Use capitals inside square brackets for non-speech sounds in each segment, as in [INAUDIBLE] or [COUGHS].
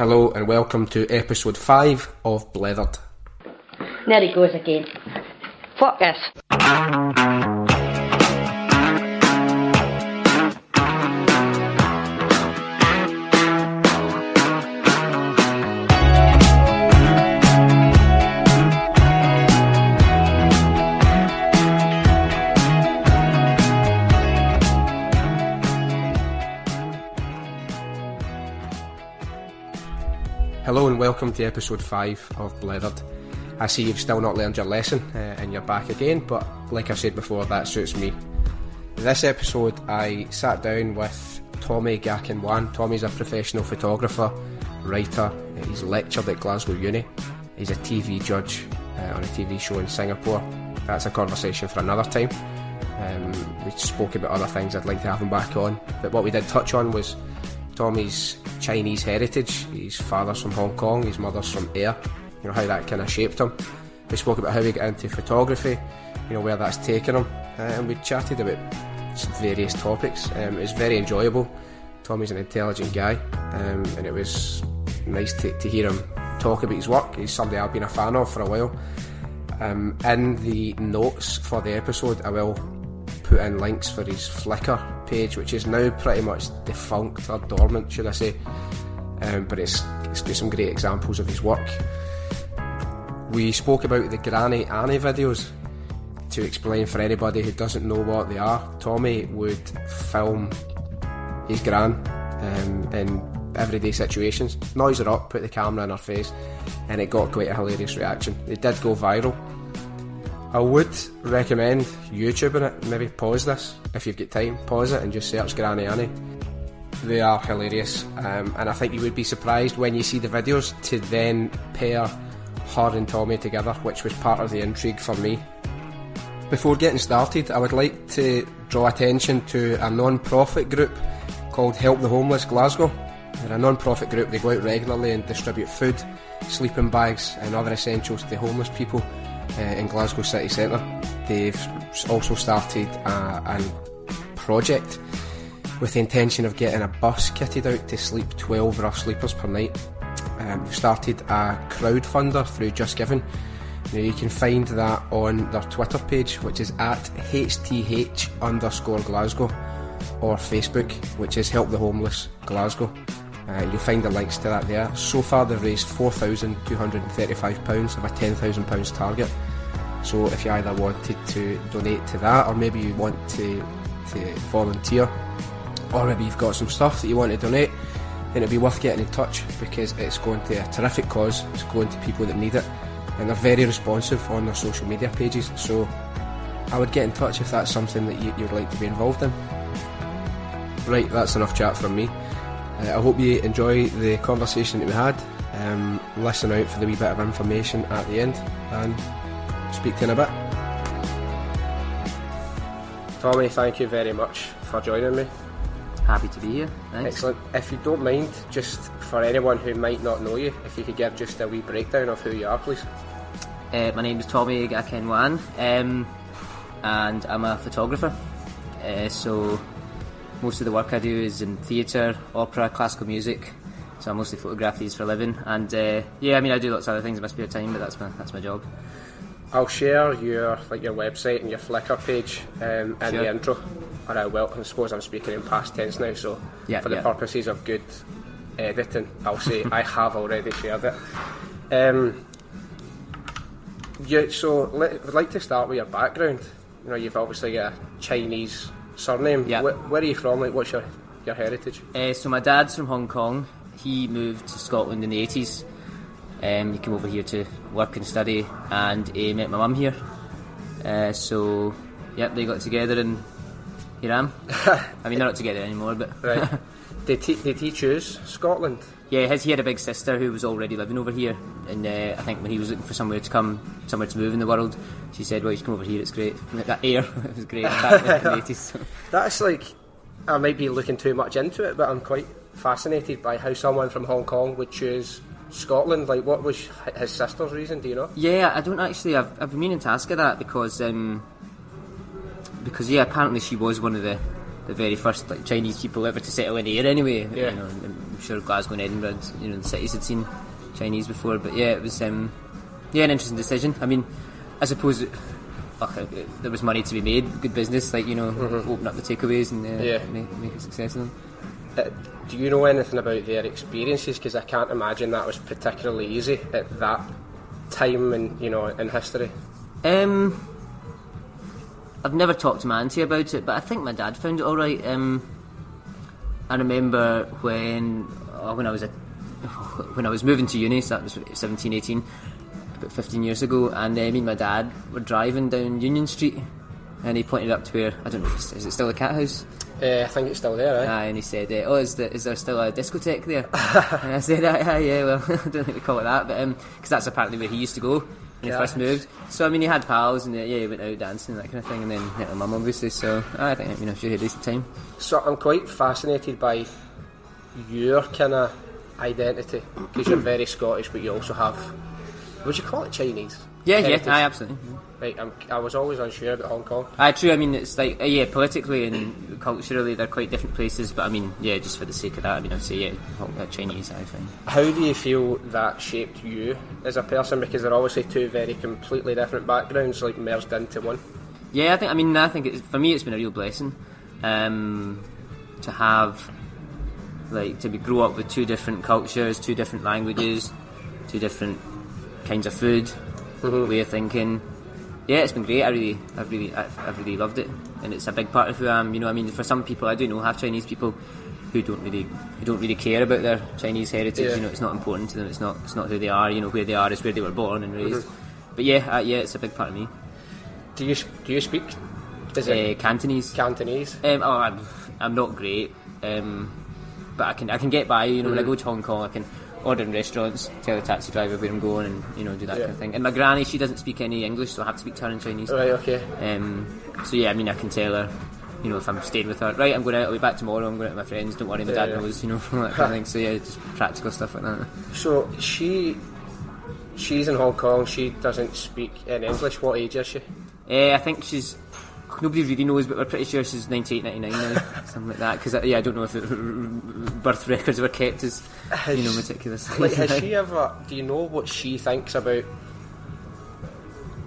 Hello and welcome to episode 5 of Blethered. There he goes again. Fuck this. Hello and welcome to episode 5 of Blethered. I see you've still not learned your lesson uh, and you're back again, but like I said before, that suits me. This episode, I sat down with Tommy Ga-Ken Wan. Tommy's a professional photographer, writer, he's lectured at Glasgow Uni, he's a TV judge uh, on a TV show in Singapore. That's a conversation for another time. Um, we spoke about other things I'd like to have him back on, but what we did touch on was Tommy's Chinese heritage. His father's from Hong Kong, his mother's from Ayr. You know how that kind of shaped him. We spoke about how he got into photography, you know where that's taken him, uh, and we chatted about various topics. Um, it was very enjoyable. Tommy's an intelligent guy, um, and it was nice to, to hear him talk about his work. He's somebody I've been a fan of for a while. Um, in the notes for the episode, I will put in links for his Flickr page, which is now pretty much defunct or dormant, should I say. Um, but it's, it's got some great examples of his work. We spoke about the Granny Annie videos. To explain for anybody who doesn't know what they are, Tommy would film his gran um, in everyday situations, noise her up, put the camera in her face, and it got quite a hilarious reaction. It did go viral. I would recommend YouTubing it. Maybe pause this if you've got time. Pause it and just search Granny Annie. They are hilarious, um, and I think you would be surprised when you see the videos to then pair her and Tommy together, which was part of the intrigue for me. Before getting started, I would like to draw attention to a non-profit group called Help the Homeless Glasgow. They're a non-profit group. They go out regularly and distribute food, sleeping bags, and other essentials to homeless people uh, in Glasgow city centre. They've also started a, a project with the intention of getting a bus kitted out to sleep 12 rough sleepers per night. Um, we've started a crowdfunder through Just Giving. Now you can find that on their Twitter page, which is at HTH underscore Glasgow, or Facebook, which is Help the Homeless Glasgow. Uh, you'll find the links to that there. So far, they've raised £4,235 of a £10,000 target. So if you either wanted to donate to that, or maybe you want to, to volunteer, or maybe you've got some stuff that you want to donate, then it'd be worth getting in touch because it's going to a terrific cause. It's going to people that need it, and they're very responsive on their social media pages. So I would get in touch if that's something that you, you'd like to be involved in. Right, that's enough chat from me. Uh, I hope you enjoy the conversation that we had. Um, listen out for the wee bit of information at the end and speak to you in a bit. Tommy, thank you very much for joining me. Happy to be here. Thanks. Excellent. If you don't mind, just for anyone who might not know you, if you could give just a wee breakdown of who you are, please. Uh, my name is Tommy Ga-Ken Wan, um, and I'm a photographer. Uh, so most of the work I do is in theatre, opera, classical music. So I mostly photograph these for a living, and uh, yeah, I mean I do lots of other things in my spare time, but that's my that's my job. I'll share your like your website and your Flickr page um, in Sure. the intro. Or I will. I suppose I'm speaking in past tense now, so Yeah, for the yeah. purposes of good editing, I'll say I have already shared it. Um, you, so let, I'd like to start with your background. You know, you've obviously got a Chinese surname. Yeah. Where, where are you from? Like, what's your your heritage? Uh, so my dad's from Hong Kong. He moved to Scotland in the 80s. Um, he came over here to work and study, and he met my mum here. Uh, so, yep, they got together, and here I am. [LAUGHS] I mean, they're not together anymore, but Right. [LAUGHS] did he, did he choose Scotland? yeah, his, he had a big sister who was already living over here, and uh, I think when he was looking for somewhere to come, somewhere to move in the world, she said, "Well, you should come over here. It's great." That air, [LAUGHS] it was great back in the 80s. So. [LAUGHS] That's like, I might be looking too much into it, but I'm quite fascinated by how someone from Hong Kong would choose Scotland. Like, what was his sister's reason? Do you know? Yeah, I don't actually. I've, I've been meaning to ask her that because um, because yeah, apparently she was one of the, the very first like Chinese people ever to settle in here. Anyway, Yeah. you know, and sure Glasgow and Edinburgh, you know, the cities had seen Chinese before. But yeah, it was um, yeah an interesting decision. I mean, I suppose. It, look, it, there was money to be made, good business, like you know, open up the takeaways and uh, Mm-hmm. Yeah. make, make a success of them. Uh, do you know anything about their experiences? Because I can't imagine that was particularly easy at that time in you know in history. Um, I've never talked to my auntie about it, but I think my dad found it all right. Um, I remember when oh, when I was a, when I was moving to uni, so that was 17, 18, about 15 years ago, and uh, me and my dad were driving down Union Street, and he pointed up to where I don't know, is is it still the Cathouse? Uh, I think it's still there, eh? Aye, and he said, uh, "Oh, is, the, is there still a discotheque there?" [LAUGHS] and I said, aye, aye, "Yeah, well, [LAUGHS] I don't think we call it that, but because that's apparently where he used to go when he first moved." So I mean, he had pals, and yeah, he went out dancing and that kind of thing, and then met my mum, obviously. So I think you know she had a decent time. So I'm quite fascinated by your kind of identity because you're very Scottish, but you also have. Would you call it Chinese? Yeah, yeah, heritage? aye, absolutely. Right, I'm, I was always unsure about Hong Kong. Aye, true. I mean, it's like uh, yeah, politically and culturally, they're quite different places. But I mean, yeah, just for the sake of that, I mean, I'd say yeah, Hong- uh, Chinese. I think. How do you feel that shaped you as a person? Because they're obviously two very completely different backgrounds, like merged into one. Yeah, I think. I mean, I think it's, for me, it's been a real blessing um, to have, like, to be grow up with two different cultures, two different languages, two different kinds of food, way of thinking. Yeah, it's been great. I really, I've really, I've, I've really loved it, and it's a big part of who I am. You know, I mean, for some people, I do know half Chinese people who don't really, who don't really care about their Chinese heritage. Yeah. You know, it's not important to them. It's not, it's not who they are. You know, where they are is where they were born and raised. But yeah, uh, yeah, it's a big part of me. Do you do you speak? Is Uh, it Cantonese. Cantonese? Um, oh, I'm, I'm not great, um, but I can I can get by. You know, when I go to Hong Kong, I can order in restaurants, tell the taxi driver where I'm going, and you know do that Yeah. kind of thing. And my granny, she doesn't speak any English, so I have to speak to her in Chinese. Right, okay. Um, so yeah, I mean, I can tell her. You know, if I'm staying with her, right? I'm going out. I'll be back tomorrow. I'm going out with my friends. Don't worry, my Yeah, dad yeah. knows. You know, [LAUGHS] that kind of thing. So yeah, just practical stuff like that. So she, she's in Hong Kong. She doesn't speak in English. What age is she? Uh, I think she's. Nobody really knows, but we're pretty sure she's 98, 99 now, [LAUGHS] something like that. Because yeah, I don't know if the [LAUGHS] birth records were kept as you know meticulous. [LAUGHS] Like, has she ever? Do you know what she thinks about?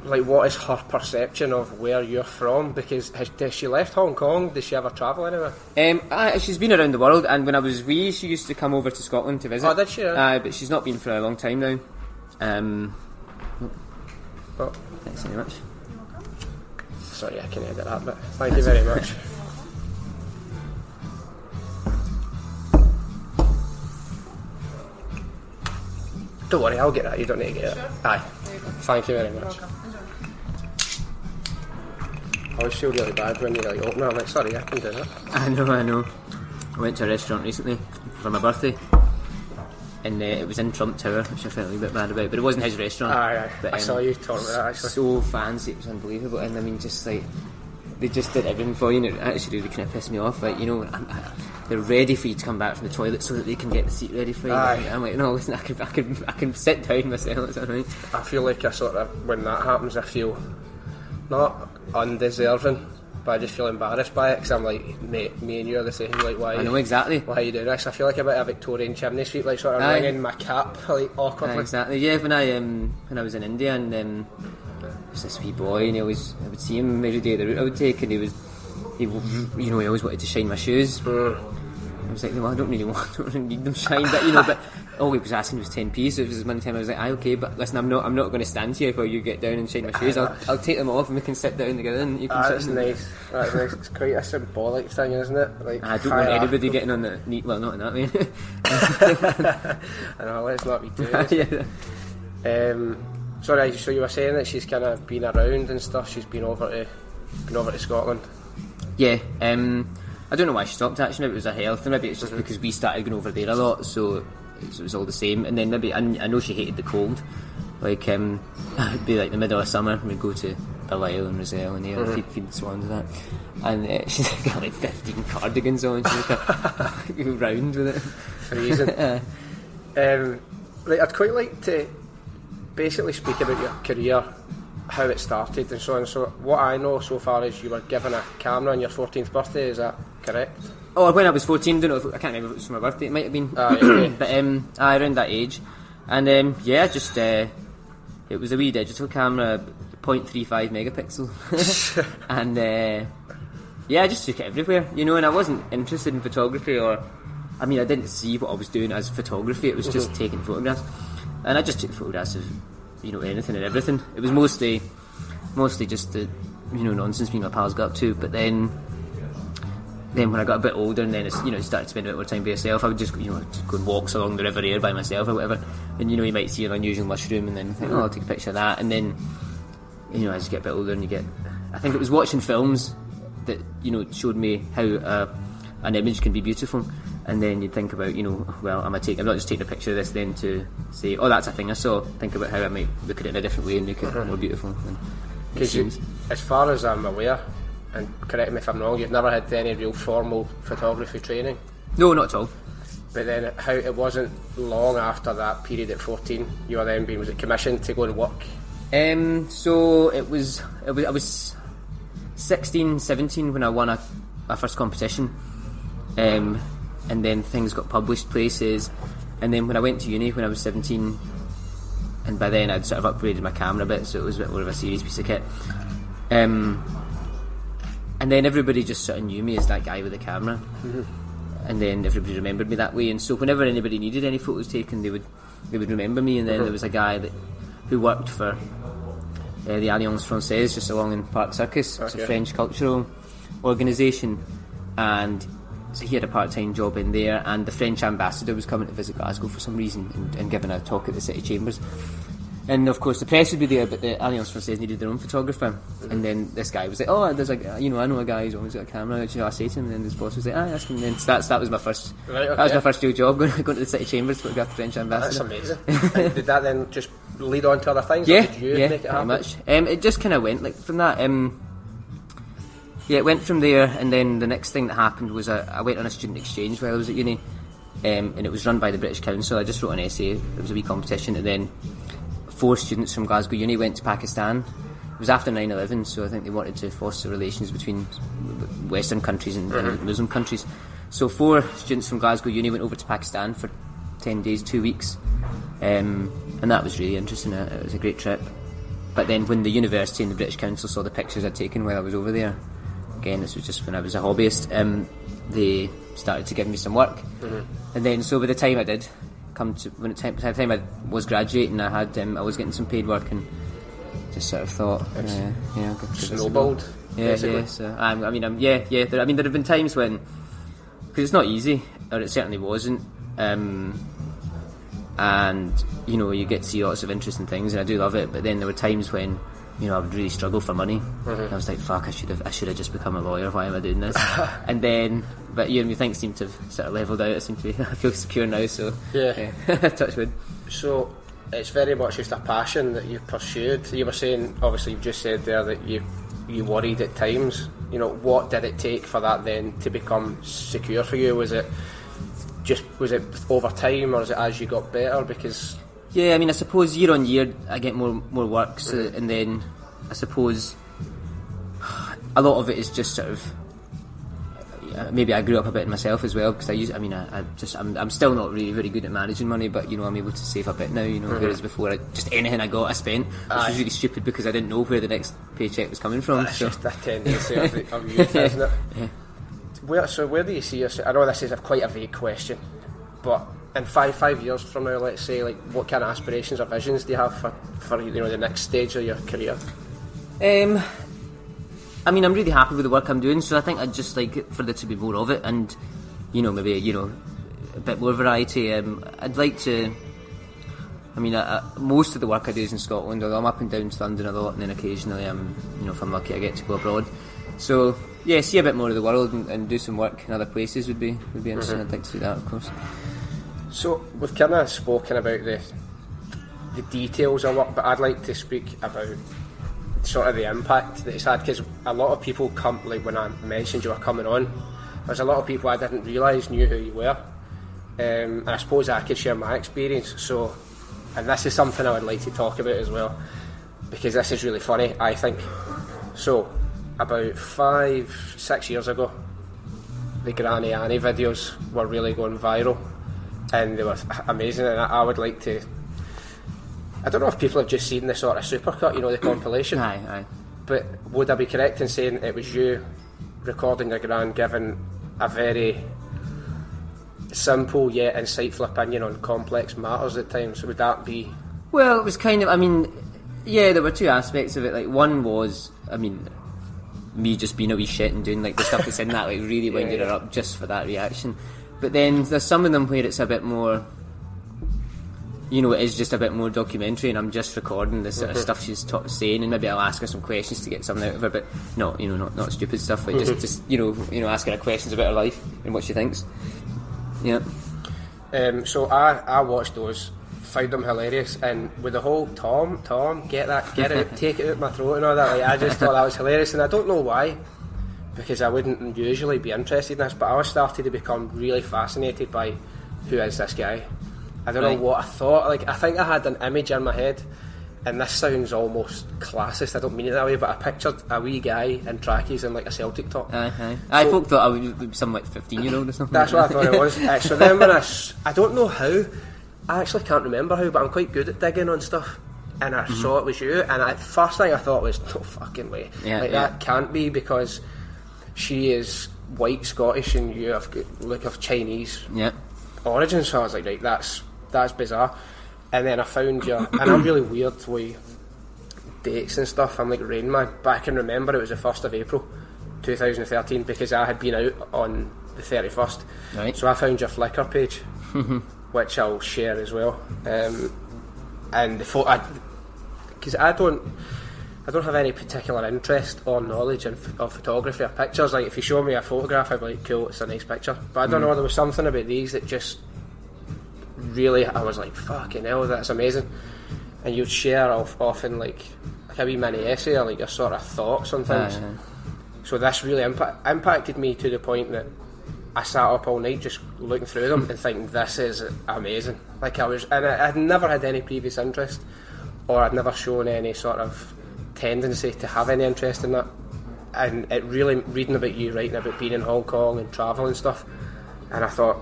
Like, what is her perception of where you're from? Because has, has she left Hong Kong? Does she ever travel anywhere? Um, she's been around the world, and when I was wee, she used to come over to Scotland to visit. Oh, did she? Aye, but she's not been for a long time now. Um, Oh, thanks very much. Sorry, I can edit that, but thank you very much. Don't worry, I'll get that. You don't need to get it. Aye. Thank you very much. I always feel really bad when you like open it. I'm like, sorry, I can do that. I know, I know. I went to a restaurant recently for my birthday, and uh, it was in Trump Tower, which I felt a little bit bad about, but it wasn't his restaurant. Aye, aye. But, I um, saw you talking about that actually. So fancy, it was unbelievable, and I mean, just like they just did everything for you, and it actually really kind of pissed me off. Like, you know, I'm, I, they're ready for you to come back from the toilet so that they can get the seat ready for you. Aye. I'm like, no, listen, I can, I can, I can sit down myself. [LAUGHS] It's alright. I feel like I sort of when that happens, I feel not undeserving, but I just feel embarrassed by it because I'm like, mate, me and you are the same. Like, why? I know exactly. Why are you doing this? I feel like a bit of a Victorian chimney sweep, like sort of Aye. ringing my cap, like Aye, awkwardly. exactly. Yeah, when I um, when I was in India and um, was this wee boy, and he always I would see him every day the route I would take, and he was he you know he always wanted to shine my shoes. I was like, well, I don't really [LAUGHS] want, I don't really need them shined, but you know, but [LAUGHS] all he was asking was ten p. So it was one time I was like, aye, okay, but listen, I'm not, I'm not going to stand here while you get down and shine my shoes. I'll, I'll take them off and we can sit down together and you can Ah, sit. that's nice. That's nice. It's quite a symbolic thing, isn't it? Like I don't want anybody getting on the neat. Well, not in that way. [LAUGHS] I know. Let's not be too. yeah. Um, sorry, so you were saying that she's kind of been around and stuff. She's been over to, been over to Scotland. Yeah, um, I don't know why she stopped actually. Maybe it was her health, and maybe it's just because we started going over there a lot, so it was all the same. And then maybe I, I know she hated the cold. Like um, it'd [LAUGHS] be like the middle of summer, we'd go to Belleisle and Rozelle and there feed, feed the swans and that. And uh, [LAUGHS] she's got like 15 cardigans on. She's like [LAUGHS] a, go round with it. Freezing. Uh, Um, right, I'd quite like to basically speak about your career, how it started, and so on. So, what I know so far is you were given a camera on your 14th birthday. Is that correct? Oh, when I was 14, don't know if, I can't remember if it was for my birthday, it might have been. Ah, [CLEARS THROAT] but um, aye, around that age. And um, yeah, just uh, it was a wee digital camera, 0.35 megapixel. [LAUGHS] and uh, yeah, I just took it everywhere, you know, and I wasn't interested in photography or. I mean, I didn't see what I was doing as photography, it was just taking photographs. And I just took photographs of, you know, anything and everything. It was mostly, mostly just the, you know, nonsense me and my pals got up to, but then then when I got a bit older and then you know started spending a bit more time by yourself, I would just you know just go and walks along the river here by myself or whatever. And you know you might see an unusual mushroom and then think, oh, I'll take a picture of that. And then you know as you get a bit older and you get, I think it was watching films that you know showed me how uh, an image can be beautiful. And then you think about, you know, well, am I taking? I'm not just taking a picture of this then to say, oh, that's a thing I saw. Think about how I might look at it in a different way and make it more beautiful. Because as far as I'm aware, and correct me if I'm wrong, you've never had any real formal photography training. No, not at all. But then how it wasn't long after that period at 14, you were then being was it commissioned to go and work. Um, so it was, it was I was 16, 17 when I won a, a first competition, um, and then things got published places, and then when I went to uni when I was 17, and by then I'd sort of upgraded my camera a bit, so it was a bit more of a serious piece of kit. Um, and then everybody just sort of knew me as that guy with the camera. And then everybody remembered me that way. And so whenever anybody needed any photos taken, they would they would remember me. And then there was a guy that who worked for uh, the Alliance Française just along in Park Circus. It's a French cultural organisation, and so he had a part-time job in there. And the French ambassador was coming to visit Glasgow for some reason and, and giving a talk at the city chambers. And of course, the press would be there, but the Alliance Française needed their own photographer. And then this guy was like, "Oh, there's a, you know, I know a guy who's always got a camera." You know, I say to him, and then his boss was like, "Ah, ask him." And then so that's that was my first, Right, that was my first real job [LAUGHS] going, going to the city chambers to photograph the French ambassador. That's amazing. [LAUGHS] did that then just lead on to other things? or Yeah, did you yeah, make it pretty happen? much. Um, it just kind of went like from that. Um, yeah, it went from there, and then the next thing that happened was I, I went on a student exchange while I was at uni, um, and it was run by the British Council. I just wrote an essay. It was a wee competition, and then four students from Glasgow Uni went to Pakistan. It was after 9/11, so I think they wanted to foster relations between Western countries and, and Muslim countries. So four students from Glasgow Uni went over to Pakistan for ten days, two weeks, um, and that was really interesting. It was a great trip. But then when the university and the British Council saw the pictures I'd taken while I was over there, again this was just when I was a hobbyist, um, they started to give me some work. And then so by the time I did come to when it time, by the time I was graduating, I had um, I was getting some paid work and just sort of thought, uh, yeah, I'll give this a go. Snowballed. Yeah, basically. yeah. So um, I mean, um, yeah, yeah. There, I mean, there have been times when because it's not easy, or it certainly wasn't. Um, and you know, you get to see lots of interesting things, and I do love it. But then there were times when you know I would really struggle for money. And I was like, "Fuck! I should have. I should have just become a lawyer. Why am I doing this?" [LAUGHS] and then, but you know, things seem to have sort of leveled out. I seem to be. [LAUGHS] I feel secure now. So Yeah. yeah. [LAUGHS] touch wood. So it's very much just a passion that you've pursued. You were saying, obviously, you've just said there that you you worried at times. You know, what did it take for that then to become secure for you? Was it just was it over time, or is it as you got better? Because Yeah, I mean, I suppose year on year I get more more work, so, and then I suppose a lot of it is just sort of uh, maybe I grew up a bit myself as well because I use. I mean, I, I just I'm, I'm still not really very good at managing money, but you know I'm able to save a bit now. You know, whereas before I, just anything I got I spent, which Aye. was really stupid because I didn't know where the next paycheck was coming from. that's So just a tendency of, the- of youth, [LAUGHS] isn't it? Where, so where do you see yourself? I know this is a quite a vague question, but in five five years from now, let's say, like what kind of aspirations or visions do you have for, for you know the next stage of your career? Um, I mean, I'm really happy with the work I'm doing, so I think I'd just like for there to be more of it, and you know, maybe you know, a bit more variety. Um, I'd like to. I mean, I, I, most of the work I do is in Scotland, although I'm up and down to London a lot, and then occasionally, I'm, you know, if I'm lucky, I get to go abroad. So yeah, see a bit more of the world and, and do some work in other places would be would be interesting. I'd like to do that, of course. So we've kind of spoken about the the details of work, but I'd like to speak about sort of the impact that it's had because a lot of people come like when I mentioned you were coming on, there's a lot of people I didn't realise knew who you were, um, and I suppose I could share my experience. So, and this is something I would like to talk about as well because this is really funny. I think so. About five, six years ago, the Granny Annie videos were really going viral, and they were amazing. And I, I would like to. I don't know if people have just seen the sort of supercut, you know, the compilation. Aye, aye. But would I be correct in saying it was you recording your grand, giving a very simple yet insightful opinion on complex matters at times? Would that be? Well, it was kind of. I mean, yeah, there were two aspects of it. Like one was, I mean, me just being a wee shit and doing like the stuff that's in that, like really winded yeah. her up just for that reaction. But then there's some of them where it's a bit more. You know, it is just a bit more documentary, and I'm just recording the sort of stuff she's ta- saying, and maybe I'll ask her some questions to get something out of her, but not, you know, not, not stupid stuff, like just, just you know, you know, asking her questions about her life and what she thinks. Yeah. Um, so I, I watched those, found them hilarious, and with the whole Tom, Tom, get that, get it, [LAUGHS] take it out my throat and all that. Like I just thought that was hilarious, and I don't know why, because I wouldn't usually be interested in this, but I was started to become really fascinated by who is this guy. I don't Right. know what I thought. Like I think I had an image in my head. And this sounds almost classist. I don't mean it that way, but I pictured a wee guy in trackies and like a Celtic top. Aye, aye. I folk thought I would be some like 15 year old or something. That's like what I thought it was. [LAUGHS] Uh, so then when I, I don't know how, I actually can't remember how, but I'm quite good at digging on stuff. And I saw it was you, and I, first thing I thought was, no fucking way. Yeah, like yeah. that can't be because she is white Scottish and you have look of Chinese Yeah. origin. So I was like, right, that's that's bizarre. And then I found you, and I'm really weird with dates and stuff. I'm like Rain Man, but I can remember it was the first of April, 2013, because I had been out on the 31st. Right. So I found your Flickr page, [LAUGHS] which I'll share as well. Um, and the photo, because I don't. I don't have any particular interest or knowledge in, of photography or pictures. Like, if you show me a photograph, I'd be like, cool, it's a nice picture. But I don't hmm. know, there was something about these that just really, I was like, fucking hell, that's amazing. And you'd share off, often like, like a wee mini essay or like your sort of thoughts on things. Aye. So this really impa- impacted me to the point that I sat up all night just looking through them and thinking this is amazing. Like I was, and I, I'd never had any previous interest, or I'd never shown any sort of tendency to have any interest in that. And it really reading about you, writing about being in Hong Kong and travel and stuff, and I thought,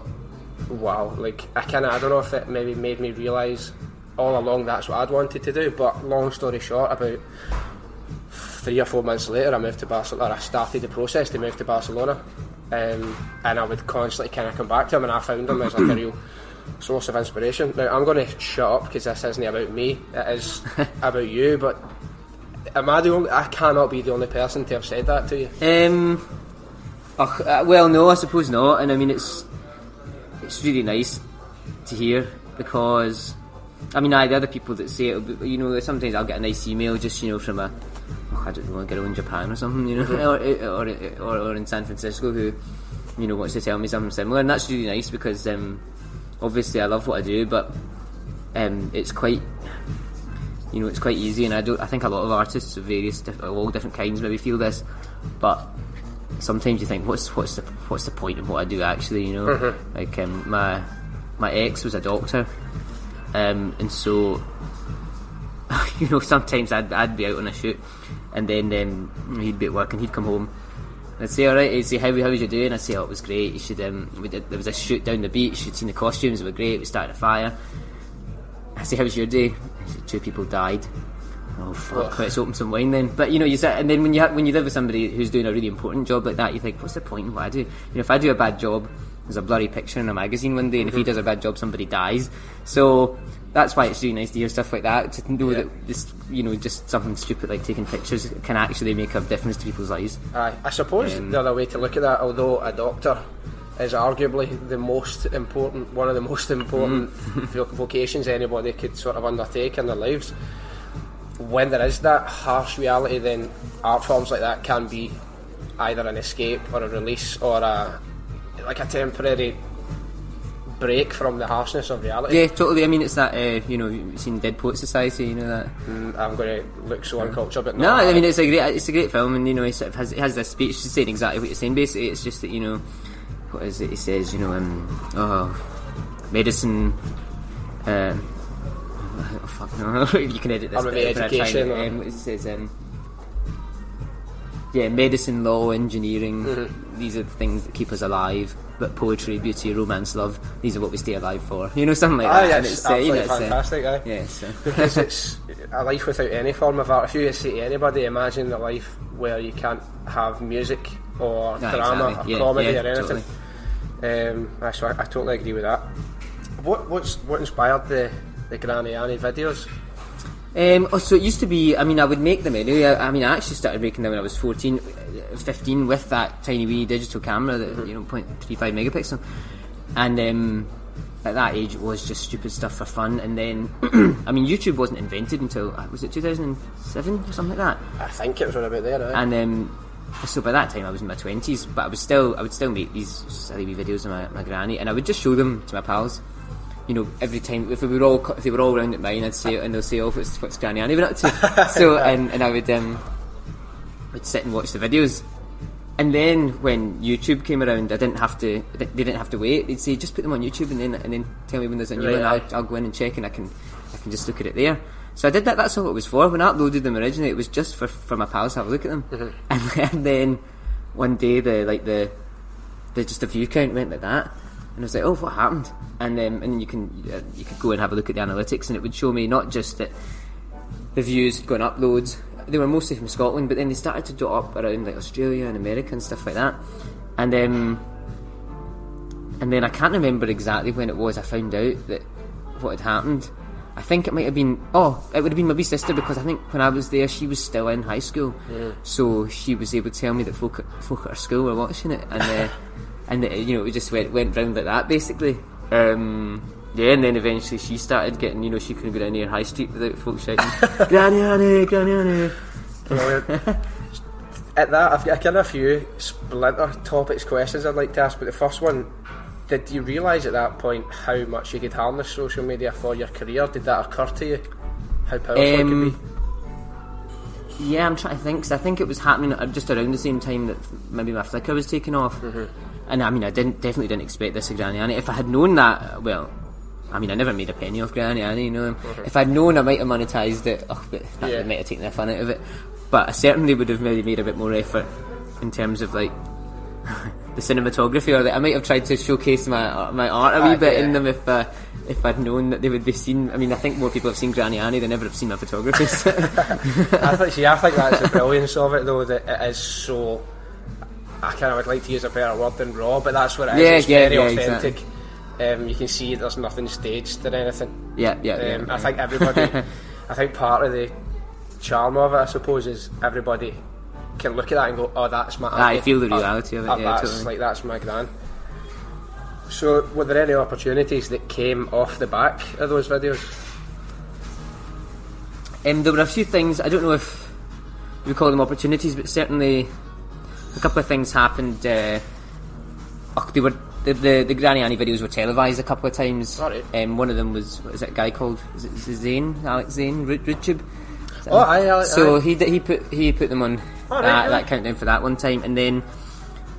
wow, like I kind of I don't know if it maybe made me realise all along that's what I'd wanted to do. But long story short, about three or four months later, I moved to Barcelona. I started the process to move to Barcelona, um, and I would constantly kind of come back to him, and I found him as like a real source of inspiration. Now I'm going to shut up because this isn't about me; it is [LAUGHS] about you. But am I the only? I cannot be the only person to have said that to you. Um, uh, well, no, I suppose not. And I mean, it's it's really nice to hear because I mean, I the other people that say it, you know, sometimes I'll get a nice email just you know from a oh, I don't know, a girl in Japan or something, you know, or, or, or or in San Francisco who you know wants to tell me something similar, and that's really nice because um, obviously I love what I do, but um, it's quite you know, it's quite easy, and I don't. I think a lot of artists of various, diff- all different kinds, maybe feel this, but sometimes you think, what's what's the what's the point of what I do actually? You know, like um, my my ex was a doctor, um, and so [LAUGHS] you know, sometimes I'd I'd be out on a shoot, and then um, he'd be at work, and he'd come home. I'd say, all right. He'd say, how, how was you doing? I'd say, oh, it was great. You should. Um, we did, there was a shoot down the beach. You'd seen the costumes. They were great. We started a fire. I say, how was your day? Two people died. Oh fuck! Let's open some wine then. But you know, you sit, and then when you ha- when you live with somebody who's doing a really important job like that, you think, what's the point in what I do? You know, if I do a bad job, there's a blurry picture in a magazine one day, and if he mm-hmm. does a bad job, somebody dies. So that's why it's really nice to hear stuff like that. To know Yeah. that just you know, just something stupid like taking pictures can actually make a difference to people's lives. Aye, I suppose um, the other way to look at that, although a doctor is arguably the most important, one of the most important [LAUGHS] vo- vocations anybody could sort of undertake in their lives. When there is that harsh reality, then art forms like that can be either an escape or a release or a like a temporary break from the harshness of reality. Yeah, totally. I mean, it's that uh, you know, you've seen Dead Poet Society. You know that. Mm, I'm going to look so uncultured, but No, no, I mean it's a great it's a great film, and you know he sort of has it has this speech saying exactly what you're saying. Basically, it's just that you know what is it? He says you know um oh medicine. Um, [LAUGHS] oh, fuck no, [LAUGHS] you can edit this. Bit I try education and- um, it says um. yeah, medicine, law, engineering. Mm-hmm. These are the things that keep us alive. But poetry, beauty, romance, love. These are what we stay alive for. [LAUGHS] You know, something like Ah, that. yeah, And it's uh, you know, absolutely uh, fantastic. aye. yeah, so. because it's a life without any form of art. If you say to anybody, imagine a life where you can't have music or No, drama exactly. or Yeah, comedy yeah, or anything. Um, so I, I totally agree with that. What what's what inspired the the Granny Annie videos? Um, oh, so it used to be, I mean, I would make them anyway. I, I mean, I actually started making them when I was 14, uh, 15 with that tiny wee digital camera, that, you know, 0.35 megapixel. And um, at that age, it was just stupid stuff for fun. And then, [CLEARS THROAT] I mean, YouTube wasn't invented until, uh, was it 2007 or something like that? I think it was around about there. Aye. And um, so by that time, I was in my 20s, but I was still, I would still make these silly wee videos of my, my granny, and I would just show them to my pals you know, every time if we were all if they were all round at mine, I'd say and they'll say, "Oh, what's, what's Granny Annie been up to?" [LAUGHS] so, and, and I would um, would sit and watch the videos. And then when YouTube came around, I didn't have to. They didn't have to wait. They'd say, "Just put them on YouTube, and then and then tell me when there's a new Right, one. I'll, I'll go in and check, and I can I can just look at it there." So I did that. That's all it was for. When I uploaded them originally, it was just for for my pals to have a look at them. Mm-hmm. [LAUGHS] And, then- one day, the like the the just the view count went like that, and I was like, "Oh, what happened?" And um, and you can uh, you could go and have a look at the analytics, and it would show me not just that the views had gone up loads. They were mostly from Scotland, but then they started to dot up around like Australia and America and stuff like that. And um, and then I can't remember exactly when it was I found out that what had happened. I think it might have been oh, it would have been my wee sister because I think when I was there she was still in high school, so she was able to tell me that folk at, folk at her school were watching it, and uh, [LAUGHS] and uh, you know it just went went round like that basically. Um, yeah, and then eventually she started getting, you know, she couldn't go down near High Street without folks shouting, [LAUGHS] Granny Granny. [LAUGHS] At that, I've got kind of a few splinter topics questions I'd like to ask, but the first one, did you realise at that point how much you could harness social media for your career? Did that occur to you? How powerful it Um, could be? Yeah, I'm trying to think. 'cause I think it was happening just around the same time that maybe my Flickr was taking off. And I mean, I didn't definitely didn't expect this of Granny Annie. If I had known that, well, I mean, I never made a penny off Granny Annie. You know, if I'd known, I might have monetised it. Oh, but that Yeah. might have taken the fun out of it. But I certainly would have maybe made a bit more effort in terms of like [LAUGHS] the cinematography, or that I might have tried to showcase my my art a wee Ah, bit yeah. in them if. Uh, if I'd known that they would be seen, I mean, I think more people have seen Granny Annie than ever have seen my photography. [LAUGHS] I think, see, I think that's the brilliance of it, though, that it is so. I kind of would like to use a better word than raw, but that's what it is. Yeah, it's yeah, very yeah, authentic. Um, you can see there's nothing staged or anything. yeah, yeah, Um, yeah. I think everybody, [LAUGHS] I think part of the charm of it, I suppose, is everybody can look at that and go, "Oh, that's my." Auntie. feel the Oh, reality of it, oh, yeah, that's totally. like that's my gran. So, were there any opportunities that came off the back of those videos? Um, there were a few things. I don't know if we call them opportunities, but certainly a couple of things happened. Uh, oh, they were the, the the Granny Annie videos were televised a couple of times. Alright. Um, one of them was what is it a guy called is it Zane Alex Zane Ru- That Oh, aye, aye, So aye. he he put he put them on Oh, right, that, really? that countdown for that one time, and then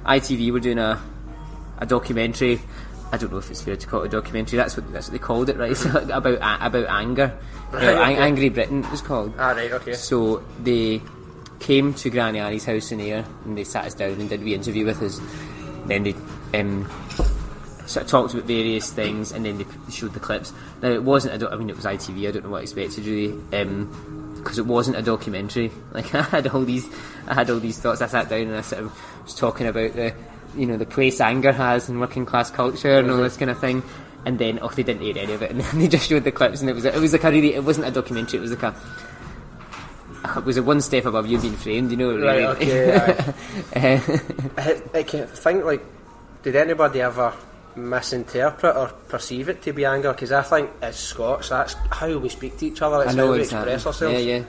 ITV were doing a a documentary. I don't know if it's fair to call it a documentary. That's what that's what they called it, right? [LAUGHS] So, about about anger. Uh, Right, Ang- okay. Angry Britain it was called. Ah, right, okay. So they came to Granny Annie's house in here, and they sat us down and did a wee interview with us. Then they um, sort of talked about various things and then they showed the clips. Now it wasn't, do- I mean it was ITV, I don't know what I expected really. Because it wasn't a documentary. [LAUGHS] Like I had all these, I had all these thoughts. I sat down and I sort of was talking about the, you know, the place anger has in working class culture and all this kind of thing. And then, oh, they didn't air any of it, [LAUGHS] and then they just showed the clips, and it was, it was like a really, it wasn't a documentary, it was like a, it was a one step above You've Been Framed, you know. Right, okay. [LAUGHS] Uh, I, I can think like, did anybody ever misinterpret or perceive it to be anger? Because I think as Scots, that's how we speak to each other. It's I know how we exactly. express ourselves. Yeah, yeah.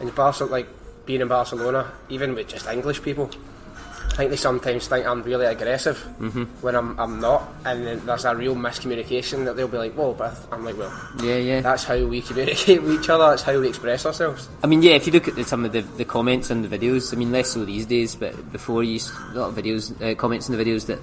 And Barcelona, like being in Barcelona, even with just English people, I think they sometimes think I'm really aggressive Mm-hmm. when I'm, I'm not, and then there's a real miscommunication that they'll be like, "Whoa," but I'm like, "Well, Yeah, yeah. that's how we communicate [LAUGHS] with each other. That's how we express ourselves." I mean, yeah, if you look at the, some of the, the comments on the videos, I mean, less so these days, but before you used a lot of videos, uh, comments in the videos that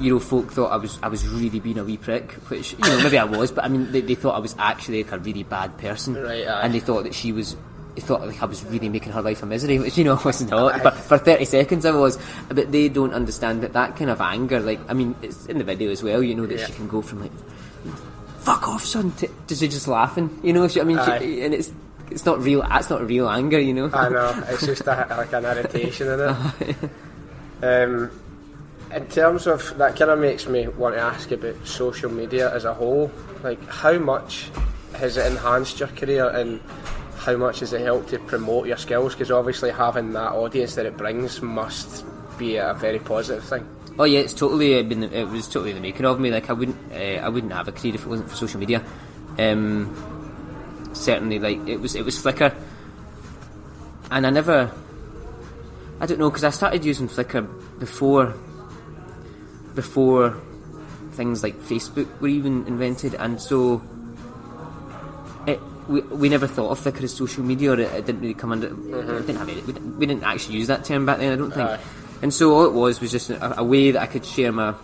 you know, folk thought I was I was really being a wee prick, which you know maybe I was, but I mean, they, they thought I was actually like a really bad person, Right, and they thought that she was They thought like I was really making her life a misery, which you know I [LAUGHS] was not. But for thirty seconds I was. But they don't understand that that kind of anger, like I mean, it's in the video as well. You know that Yeah. she can go from like "fuck off, son" to, to she just laughing. You know, she, I mean, she, and it's it's not real. That's not real anger. You know. I know it's [LAUGHS] just a, like an irritation in it. Um, in terms of that, kind of makes me want to ask about social media as a whole. Like, how much has it enhanced your career, and how much has it helped to promote your skills? Because obviously, having that audience that it brings must be a very positive thing. Oh yeah, it's totally uh, been it was totally the making of me. Like I wouldn't uh, I wouldn't have a career if it wasn't for social media. Um, certainly, like it was it was Flickr, and I never. I don't know because I started using Flickr before before things like Facebook were even invented, and so it, we, we never thought of Flickr as social media, or it, it didn't really come under. It didn't have any, we, didn't, we didn't actually use that term back then. I don't think. Aye. And so all it was was just a, a way that I could share my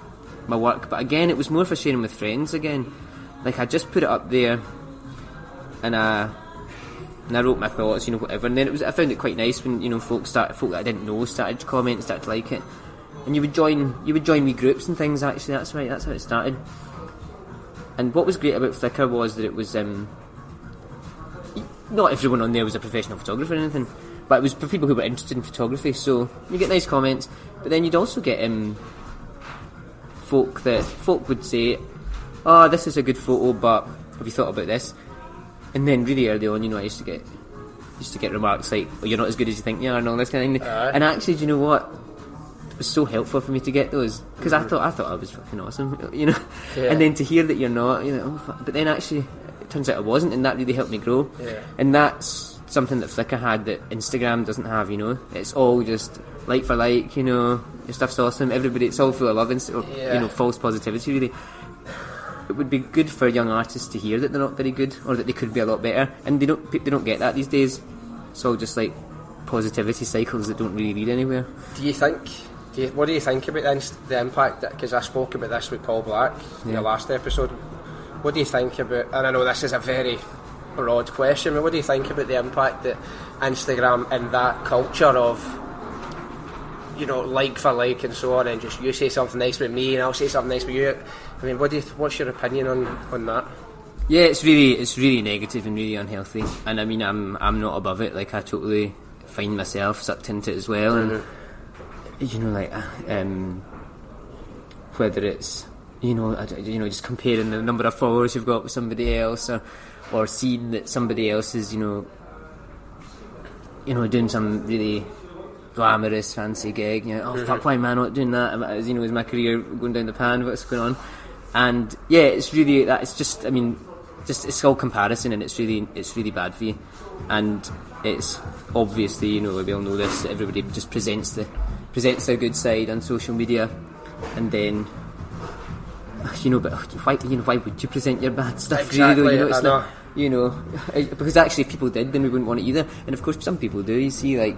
my work. But again, it was more for sharing with friends. Again, like I just put it up there, and I and I wrote my thoughts, you know, whatever. And then it was I found it quite nice when you know folk started folk that I didn't know started to comment, started to like it, and you would join you would join me groups and things. Actually, that's right. That's how it started. And what was great about Flickr was that it was um, not everyone on there was a professional photographer or anything, but it was for people who were interested in photography. So you get nice comments, but then you'd also get um, folk that folk would say, "Oh, this is a good photo, but have you thought about this?" And then really early on, you know, I used to get used to get remarks like, "Well, you're not as good as you think you are," and all this kind of thing. Aye. And actually, do you know what? Was so helpful for me to get those because I mm. thought I thought I was fucking awesome, [LAUGHS] you know. Yeah. And then to hear that you're not, you know, oh, but then actually it turns out I wasn't, and that really helped me grow. Yeah. And that's something that Flickr had that Instagram doesn't have. You know, it's all just like for like. You know, your stuff's awesome. Everybody, it's all full of love and or, Yeah. you know false positivity. Really, it would be good for young artists to hear that they're not very good or that they could be a lot better, and they don't. They don't get that these days. It's all just like positivity cycles that don't really lead anywhere. Do you think? Do you, what do you think about the, the impact? Because I spoke about this with Paul Black in Yeah. the last episode. What do you think about? And I know this is a very broad question, but what do you think about the impact that Instagram and that culture of, you know, like for like and so on, and just you say something nice about me and I'll say something nice about you. I mean, what do you? What's your opinion on on that? Yeah, it's really it's really negative and really unhealthy. And I mean, I'm I'm not above it. Like I totally find myself sucked into it as well. And mm-hmm. You know, like uh, um, whether it's you know I you know just comparing the number of followers you've got with somebody else, or or seeing that somebody else is you know you know doing some really glamorous fancy gig. You know, oh fuck, why am I not doing that? You know, is my career going down the pan? What's going on? And yeah, it's really that. It's just, I mean, just it's all comparison, and it's really, it's really bad for you. And it's obviously, you know, we all know this. Everybody just presents the presents their good side on social media, and then. Ah, you know, but oh, why? You know, why would you present your bad stuff? really, though? Exactly, You know, it's not. You know, because actually, if people did, then we wouldn't want it either. And of course, some people do. You see, like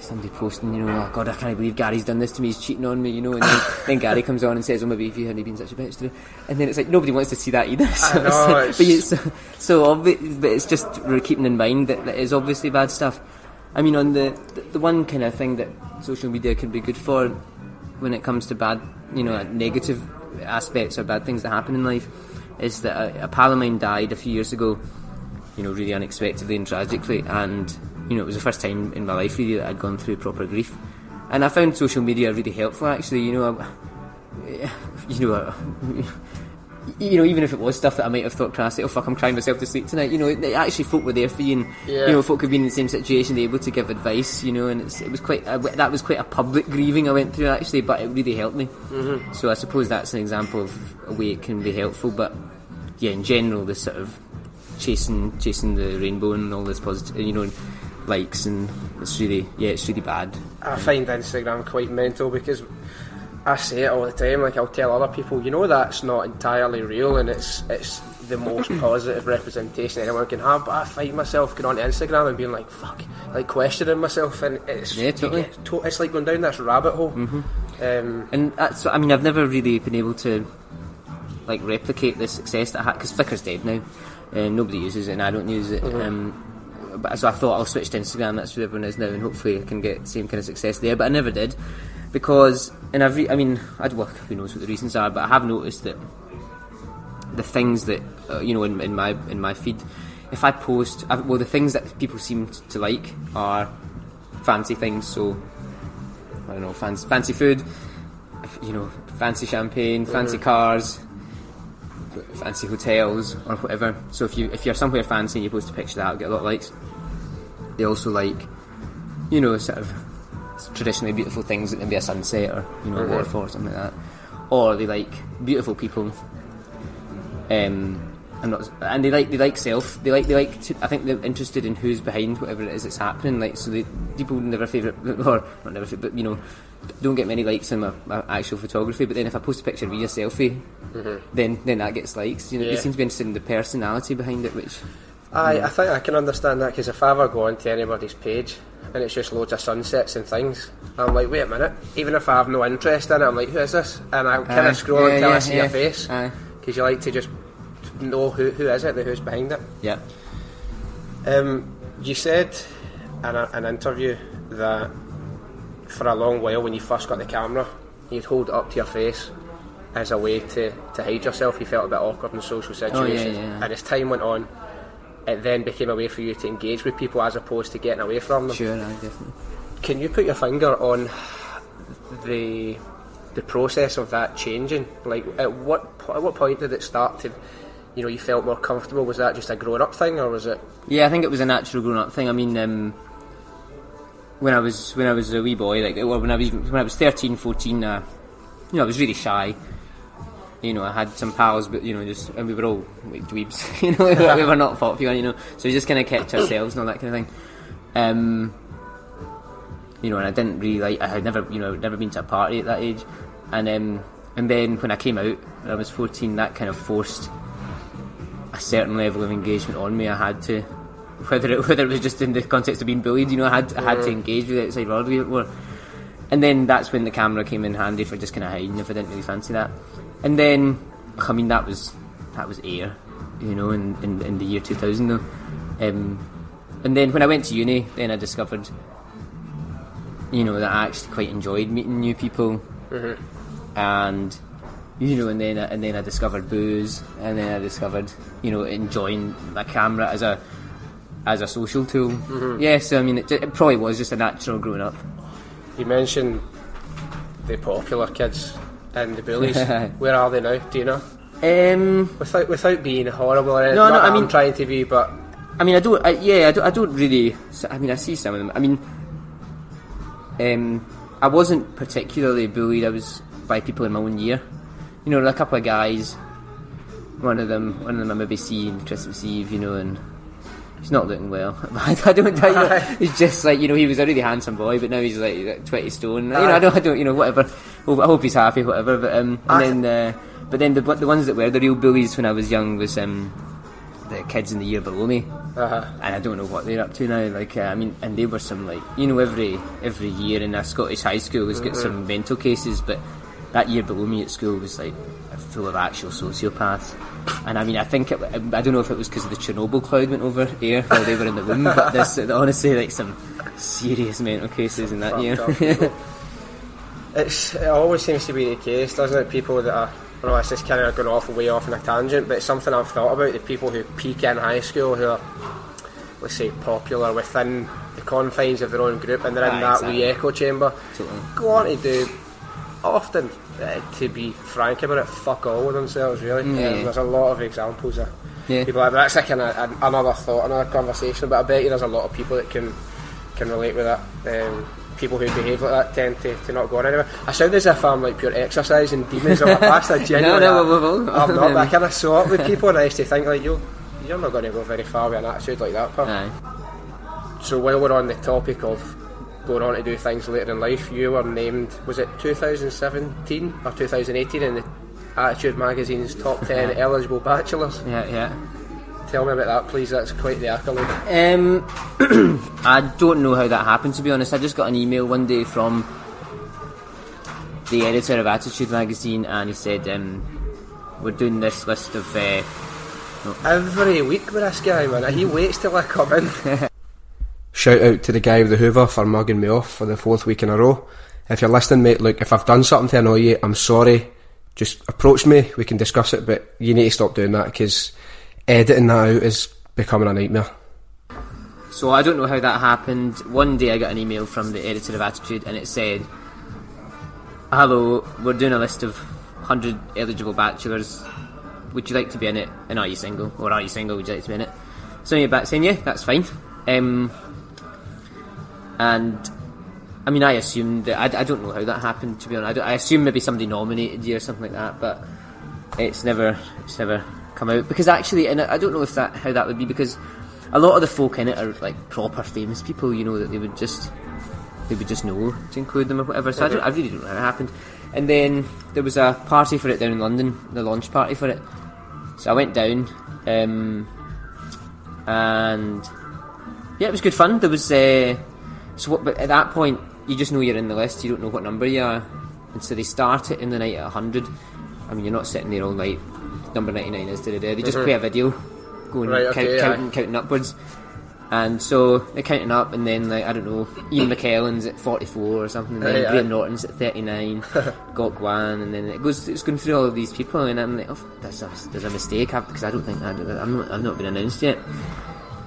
somebody posting, you know, oh god, I can't believe Gary's done this to me, he's cheating on me, you know, and then, [LAUGHS] then Gary comes on and says, oh, maybe if you hadn't been such a bitch today. And then it's like, nobody wants to see that either. [LAUGHS] So, know, it's it's- but, you, so, so obvi- but it's just we're keeping in mind that that is obviously bad stuff. I mean, on the, the, the one kind of thing that social media can be good for when it comes to bad, you know, negative aspects or bad things that happen in life is that a, a pal of mine died a few years ago you know, really unexpectedly and tragically. And you know, it was the first time in my life really that I'd gone through proper grief. And I found social media really helpful. Actually, you know, I, [LAUGHS] you know, uh, you know, even if it was stuff that I might have thought crassly, oh fuck, I'm crying myself to sleep tonight. You know, it, actually folk were there for you, and Yeah. you know, folk have been in the same situation, they're able to give advice. You know, and it's, it was quite a, that was quite a public grieving I went through actually, but it really helped me. Mm-hmm. So I suppose that's an example of a way it can be helpful. But yeah, in general, this sort of chasing chasing the rainbow and all this positive, you know, likes and it's really yeah, it's really bad. I find Instagram quite mental because I say it all the time. Like I'll tell other people, you know, that's not entirely real, and it's it's the most [CLEARS THROAT] positive representation anyone can have. But I find myself going on Instagram and being like, "Fuck," like questioning myself, and it's Yeah, totally. to- it's like going down this rabbit hole. Um, And that's I mean I've never really been able to like replicate the success that I had because Flickr's dead now. and nobody uses it and I don't use it. Um, but so I thought I'll switch to Instagram. That's where everyone is now, and hopefully I can get the same kind of success there. But I never did because, and I've, re- I mean, I'd work. Who knows what the reasons are? But I have noticed that the things that uh, you know in, in my in my feed, if I post, I, well, the things that people seem t- to like are fancy things. So I don't know, fancy fancy food, you know, fancy champagne, fancy cars, fancy hotels or whatever. So if you if you're somewhere fancy and you post a picture of that, it'll get a lot of likes. They also like, you know, sort of traditionally beautiful things that can be a sunset or you know a waterfall or something like that. Or they like beautiful people. Um, I'm not, and they like they like self. They like they like. To, I think they're interested in who's behind whatever it is that's happening. Like so, they, people never favourite [LAUGHS] or not never, fa- but you know, don't get many likes in my, my actual photography. But then if I post a picture of me a selfie, then then that gets likes. You know, they Yeah. seem to be interested in the personality behind it, which I, I think I can understand that because if I ever go onto anybody's page and it's just loads of sunsets and things, I'm like, wait a minute. Even if I have no interest in it, I'm like, who is this? And I kind of scroll Yeah, until I see yeah. a face because you like to just know who who is it, who's behind it. yeah, Um, you said in a, an interview that for a long while, when you first got the camera, you'd hold it up to your face as a way to, to hide yourself. You felt a bit awkward in social situations. Oh, yeah. And as time went on, it then became a way for you to engage with people as opposed to getting away from them. sure, aye, definitely. Can you put your finger on the the process of that changing? Like, at what at what point did it start to, you know, you felt more comfortable? Was that just a growing up thing, or was it? Yeah, I think it was a natural grown up thing. I mean, um, when I was when I was a wee boy, like well, when I was when I was 13, 14, uh, you know, I was really shy. You know, I had some pals, but you know, just and we were all like dweebs. [LAUGHS] You know, we [LAUGHS] were, we were not popular. You know, so we just kind of kept ourselves and all that kind of thing. Um, you know, and I didn't really like. I had never, you know, never been to a party at that age, and um, and then when I came out, when I was fourteen, that kind of forced a certain level of engagement on me. I had to, [LAUGHS] whether it whether it was just in the context of being bullied, you know, I had I had to engage with the outside world a bit more. And then that's when the camera came in handy for just kind of hiding if I didn't really fancy that. And then, I mean, that was that was air, you know, in, in, in the year 2000 though. Um, and then when I went to uni, then I discovered, you know, that I actually quite enjoyed meeting new people, and you know, and then and then I discovered booze, and then I discovered, you know, enjoying the camera as a as a social tool. Yes, I mean, it, it probably was just a natural growing up. You mentioned the popular kids and the bullies. [LAUGHS] Where are they now? Do you know? Um, Without without being horrible or anything. No, no, I that I'm mean- trying to be, but I mean, I don't. I, yeah, I don't, I don't really. I mean, I see some of them. I mean, um, I wasn't particularly bullied. I was by people in my own year. You know, a couple of guys. One of them, one of them, I maybe seen Christmas Eve. You know, and he's not looking well. [LAUGHS] I don't. I know, [LAUGHS] he's just like you know, he was a really handsome boy, but now he's like, like twenty stone. You know, I don't. I don't. You know, whatever. I hope he's happy. Whatever. But um, I- and then, uh, but then the the ones that were the real bullies when I was young was um, the kids in the year below me uh, and I don't know what they're up to now. Like, uh, I mean, and they were some like you know every every year in a Scottish high school has got some mental cases, but that year below me at school was like full of actual sociopaths. And I mean, I think it, I don't know if it was because the Chernobyl cloud went over here while they were in the room, but this honestly like some serious mental cases in that Fucked year. [LAUGHS] it's it always seems to be the case, doesn't it? People that are well, it's just kind of going off way off on a tangent, but it's something I've thought about. The people who peak in high school who are, let's say, popular within the confines of their own group, and they're in that exactly. wee echo chamber. Totally. Go on to do often, uh, to be frank about it, fuck all with themselves. Really, Yeah. Um, there's a lot of examples of Yeah. people like that. That's like an, an, another thought, another conversation. But I bet you there's a lot of people that can can relate with that. Um, people who behave like that tend to, to not go on anywhere. I sound as if I'm like pure exercise and demons of my past. I [LAUGHS] genuinely no, we've all- I'm not. [LAUGHS] But I kind of it with people, and I used to think like you, you're not going to go very far with an attitude like that. Pal. Aye. So while we're on the topic of going on to do things later in life, you were named was it 2017 or 2018 in the Attitude Magazine's top 10 [LAUGHS] eligible bachelors. Yeah, yeah. Tell me about that, please. That's quite the accolade. Um, [CLEARS THROAT] I don't know how that happened to be honest. I just got an email one day from the editor of Attitude magazine, and he said, um, "We're doing this list of uh, Every week with this guy, man. He waits till I come in. [LAUGHS] Shout out to the guy with the Hoover for mugging me off for the fourth week in a row. If you're listening, mate, look, if I've done something to annoy you, I'm sorry. Just approach me, we can discuss it, but you need to stop doing that because editing that out is becoming a nightmare. So I don't know how that happened. One day I got an email from the editor of Attitude and it said, Hello, we're doing a list of 100 eligible bachelors. Would you like to be in it? And are you single? Or are you single? Would you like to be in it? So you're back saying, yeah, that's fine. Um, and I mean, I assumed that I, I don't know how that happened. To be honest, I, I assume maybe somebody nominated you or something like that, but it's never it's never come out because actually, and I don't know if that how that would be because a lot of the folk in it are like proper famous people. You know that they would just they would just know to include them or whatever. So I, I really don't know how it happened. And then there was a party for it down in London, the launch party for it. So I went down, um, and yeah, it was good fun. There was uh, so, what, but at that point, you just know you're in the list. You don't know what number you are, and so they start it in the night at hundred. I mean, you're not sitting there all night. Number ninety nine is today. They just mm-hmm. play a video, going Right, count, okay, yeah. counting, counting upwards. And so they're counting up, and then like I don't know, Ian McKellen's at forty four or something, and then Right, Graham. Norton's at thirty nine, [LAUGHS] Gok Wan, and then it goes. It's going through all of these people, and I'm like, oh, there's a, there's a mistake because I don't think I, I'm not I've not been announced yet.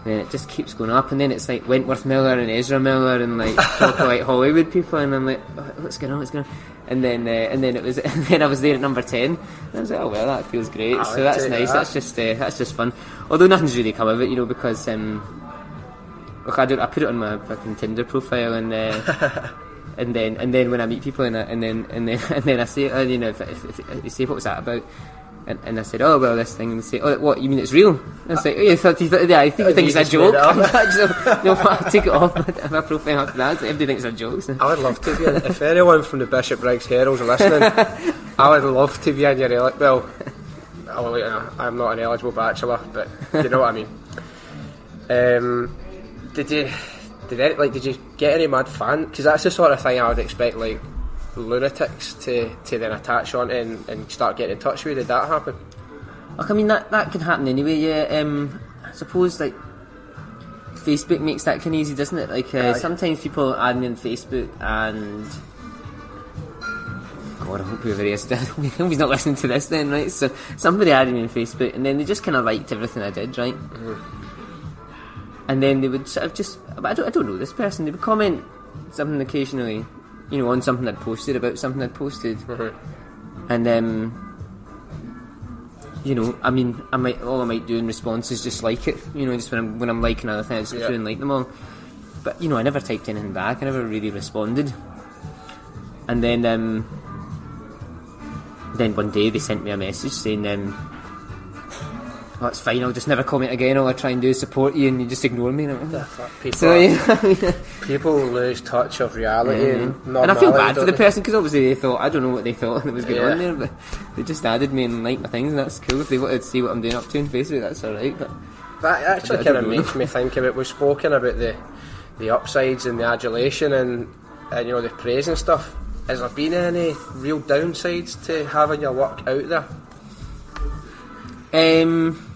Then it just keeps going up, and then it's like Wentworth Miller and Ezra Miller and like proper like Hollywood people, and I'm like, "Oh, what's going on? What's going on? And then uh, and then it was, [LAUGHS] and then I was there at number ten. And I was like, oh well, that feels great. I so that's nice. that. That's just uh, that's just fun. Although nothing's really come of it, you know, because um, look, I, I put it on my fucking Tinder profile, and uh, [LAUGHS] and then and then when I meet people, and, I, and then and then [LAUGHS] and then I say, uh, you know, if, if, if they say what was that about. And, and I said, oh well, this thing. And they say, oh, what? You mean it's real? And I say, oh, yeah, I thought- yeah, I think you think it's a joke. so, [LAUGHS] no, I take it off my, profile after that. Everybody thinks it's a joke. So. I would love to be in If anyone from the Bishopbriggs Herald's are listening, I would love to be in your elect. Well, uh, I'm not an eligible bachelor, but you know what I mean. Um, did you, did like, did you get any mad fan? Because that's the sort of thing I would expect, like lunatics to, to then attach on and, and start getting in touch with. Did that happen? Look, I mean that that can happen anyway. Yeah, um, I suppose like Facebook makes that kind of easy, doesn't it? Like uh, Aye. sometimes people add me on Facebook and. God, I hope whoever he is, he's not listening to this then, right? So somebody added me on Facebook, and then they just kind of liked everything I did, right? And then they would sort of just, I don't, I don't know this person. They would comment something occasionally, you know, on something I'd posted about something I'd posted, and um, you know, I mean, I might all I might do in response is just like it, you know, just when I'm when I'm liking other things, I just go Yeah. through and like them all. But you know, I never typed anything back. I never really responded. And then, um, then one day they sent me a message saying, um, "That's fine. I'll just never comment again. All I try and do is support you, and you just ignore me." Like, People, so [LAUGHS] yeah, people lose touch of reality and and I feel bad for the they? person because obviously they thought I don't know what they thought [LAUGHS] that was going Yeah. on there, but they just added me and liked my things, and that's cool. If they wanted to see what I'm doing up to on Facebook, that's all right. But That actually kind of makes me think about. We've spoken about the the upsides and the adulation and and you know the praise and stuff. Has there been any real downsides to having your work out there? Um,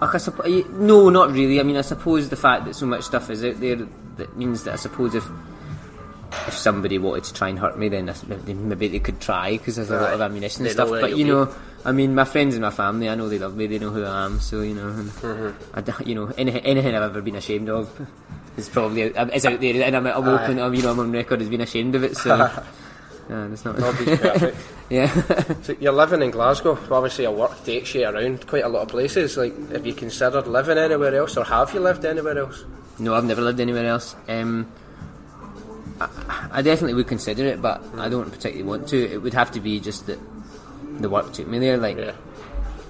like I suppose, no, not really. I mean, I suppose the fact that so much stuff is out there that means that I suppose if if somebody wanted to try and hurt me, then maybe maybe they could try because there's a lot of ammunition and stuff. But you be. know, I mean, my friends and my family, I know they love me. They know who I am. So you know, Mm-hmm. I d you know, anything, anything I've ever been ashamed of is probably out, is out there, and I'm, I'm open. I'm, you know, I'm on record as being ashamed of it. So. [LAUGHS] Yeah, that's not. Nobody's [LAUGHS] perfect. yeah. So you're living in Glasgow. Obviously, your work takes you around quite a lot of places. Like, have you considered living anywhere else, or have you lived anywhere else? No, I've never lived anywhere else. Um, I, I definitely would consider it, but I don't particularly want to. It would have to be just that the work took me there. Like Yeah.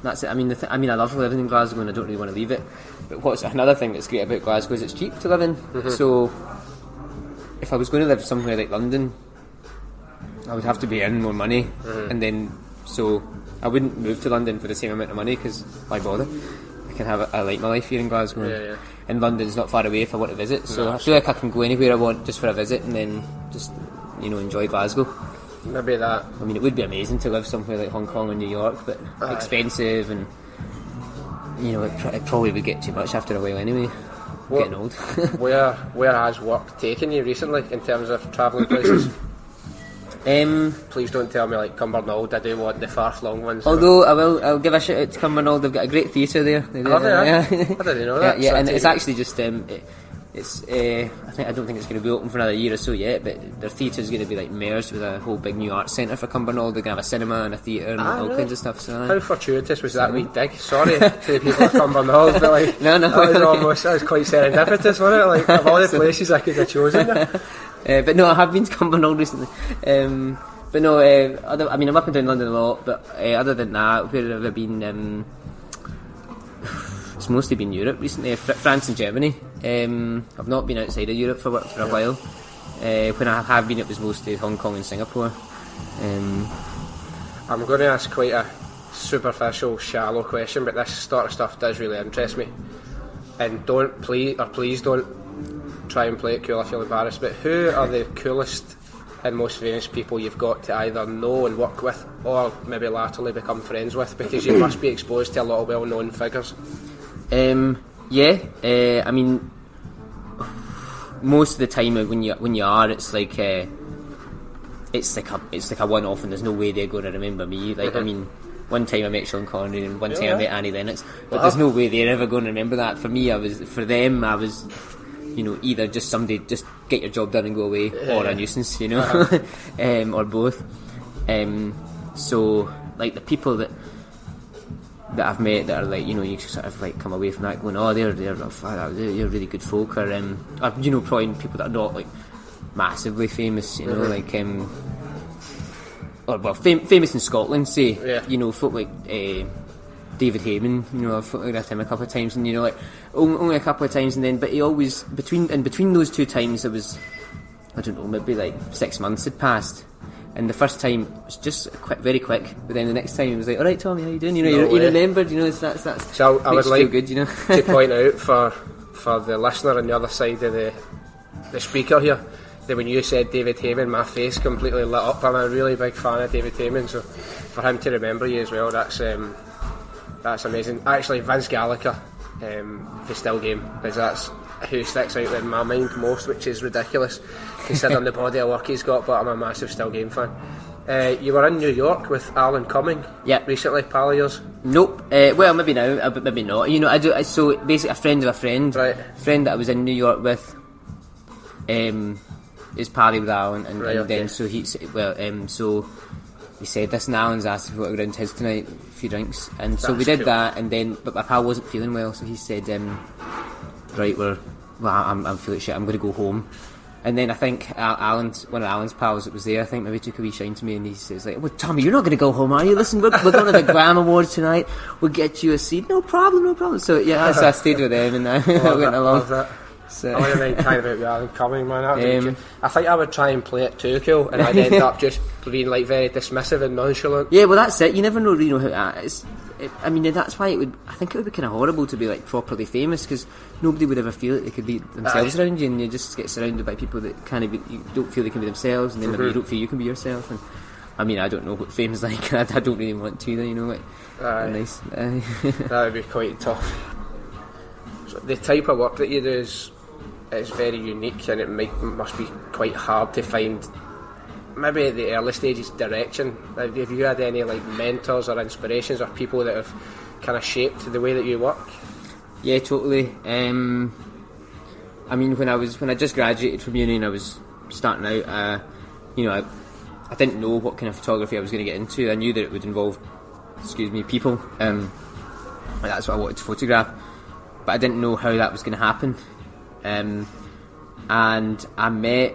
that's it. I mean, the th- I mean, I love living in Glasgow, and I don't really want to leave it. But what's another thing that's great about Glasgow is it's cheap to live in. So if I was going to live somewhere like London, I would have to be earning more money, mm-hmm. and then so I wouldn't move to London for the same amount of money because why bother? I can have a, I like my life here in Glasgow, and- Yeah, yeah. and London's not far away if I want to visit. So No. I feel like I can go anywhere I want just for a visit, and then just you know enjoy Glasgow. maybe that. I mean, it would be amazing to live somewhere like Hong Kong or New York, but Aye. expensive and you know, it, pr- it probably would get too much after a while anyway. What- Getting old. [LAUGHS] Where where has work taken you recently in terms of travelling places? [COUGHS] um, Please don't tell me like Cumbernauld. I do want the far flung ones. although I will, I'll give a shout out to Cumbernauld. They've got a great theatre there. They do, Have they, yeah. I [LAUGHS] didn't know yeah, that. yeah, So and it's take- actually just um, it, it's. Uh, I think I don't think it's going to be open for another year or so yet. But their theatre is going to be like merged with a whole big new art centre for Cumbernauld. They're going to have a cinema and a theatre and Ah, all really? kinds of stuff. So. How fortuitous was that wee dig? Sorry to the people of Cumbernauld, but like [LAUGHS] No, no, that was almost that was quite serendipitous, wasn't it? Like of all the [LAUGHS] places I could have chosen. Uh, but no, I have been to Cumbernauld recently. Um, but no, uh, other, I mean, I'm up and down London a lot, but uh, other than that, where have I been? Um, [SIGHS] it's mostly been Europe recently, Fr- France and Germany. Um, I've not been outside of Europe for, for a while. Uh, when I have been, it was mostly Hong Kong and Singapore. Um, I'm going to ask quite a superficial, shallow question, but this sort of stuff does really interest me. And don't please or please don't try and play it cool. I feel embarrassed. But who are the coolest and most famous people you've got to either know and work with, or maybe latterly become friends with? Because you must be exposed to a lot of well-known figures. Um, yeah, uh, I mean, most of the time when you when you are, it's like uh, it's like a it's like a one off, and there's no way they're going to remember me. Like I Mhm. mean, one time I met Sean Connery, and one time I met Annie Lennox, but Wow. there's no way they're ever going to remember that. For me, I was for them, I was. You know, either just somebody just get your job done and go away, or Yeah. a nuisance. You know, [LAUGHS] um, or both. Um, so, like the people that that I've met that are like you know you sort of like come away from that going oh they're they're they're, really good folk or um or, you know probably people that are not like massively famous you know Mhm. like um or well fam- famous in Scotland say Yeah. you know folk like uh, David Hayman you know I've photographed him a couple of times and you know like only, a couple of times and then but he always between and between those two times there was I don't know maybe like six months had passed and the first time was just quick, very quick, but then the next time it was like, "All right, Tommy, how you doing?" You know, No you, you remembered. You know, it's, that's that's. So I would like good, you know. to [LAUGHS] point out for for the listener on the other side of the the speaker here that when you said David Hayman, my face completely lit up. I'm a really big fan of David Hayman, so for him to remember you as well, that's um, that's amazing. Actually, Vince Gallagher, um, the still game, because that's who sticks out in my mind most, which is ridiculous considering the body of work he's got. But I'm a massive still game fan. Uh, you were in New York with Alan Cumming Yeah. recently, pal of yours. Nope. Uh, well, maybe now, uh, but maybe not. You know, I do. So basically, a friend of a friend, Right. friend that I was in New York with, um, is pally with Alan, and, Right, and okay. then so he s- well, um, so he said this, and Alan's asked if we want to go down to his tonight, a few drinks, and so we did cool. that, and then but my pal wasn't feeling well, so he said, um, right, we're well, I'm, I'm feeling shit. I'm going to go home. And then I think Al- Alan's one of Alan's pals that was there. I think maybe took a wee shine to me, and he says like, "Well, Tommy, you're not going to go home, are you? Listen, we're, we're going to the [LAUGHS] GLAAD Awards tonight. We'll get you a seat. No problem, no problem." So yeah, so I stayed with them, and I [LAUGHS] went that, along. That. So, I wouldn't mind talking about Alan Cumming, man. That would be Um. I think I would try and play it too cool, and I'd end up just being like very dismissive and nonchalant. yeah, well, that's it. You never know, you know how uh, it's. It, I mean, that's why it would. I think it would be kind of horrible to be like properly famous because nobody would ever feel that they could be themselves around you, and you just get surrounded by people that kind of you don't feel they can be themselves, and then maybe you Mhm. don't feel you can be yourself. And I mean, I don't know what fame's [LAUGHS] like. I, I don't really want to, you know. Like, nice. That would be quite tough. So the type of work that you do is is very unique, and it might must be quite hard to find. Maybe at the early stages, direction. Have have you had any like mentors or inspirations or people that have kind of shaped the way that you work? Yeah, totally. Um, I mean, when I was when I just graduated from uni and I was starting out, uh, you know, I, I didn't know what kind of photography I was going to get into. I knew that it would involve, excuse me, people. Um, that's what I wanted to photograph, but I didn't know how that was going to happen. Um, and I met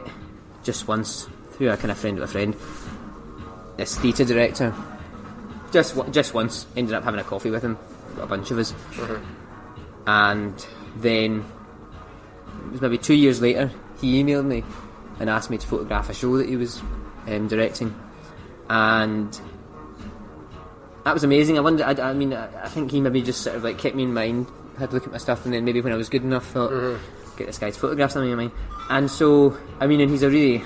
just once through a kind of friend of a friend, this theatre director. Just just once, ended up having a coffee with him, a bunch of us. And then it was maybe two years later he emailed me and asked me to photograph a show that he was um, directing. And that was amazing. I wonder I, I mean I, I think he maybe just sort of like kept me in mind had to look at my stuff and then maybe when I was good enough thought get this guy's to photograph something of mine and so I mean and he's a really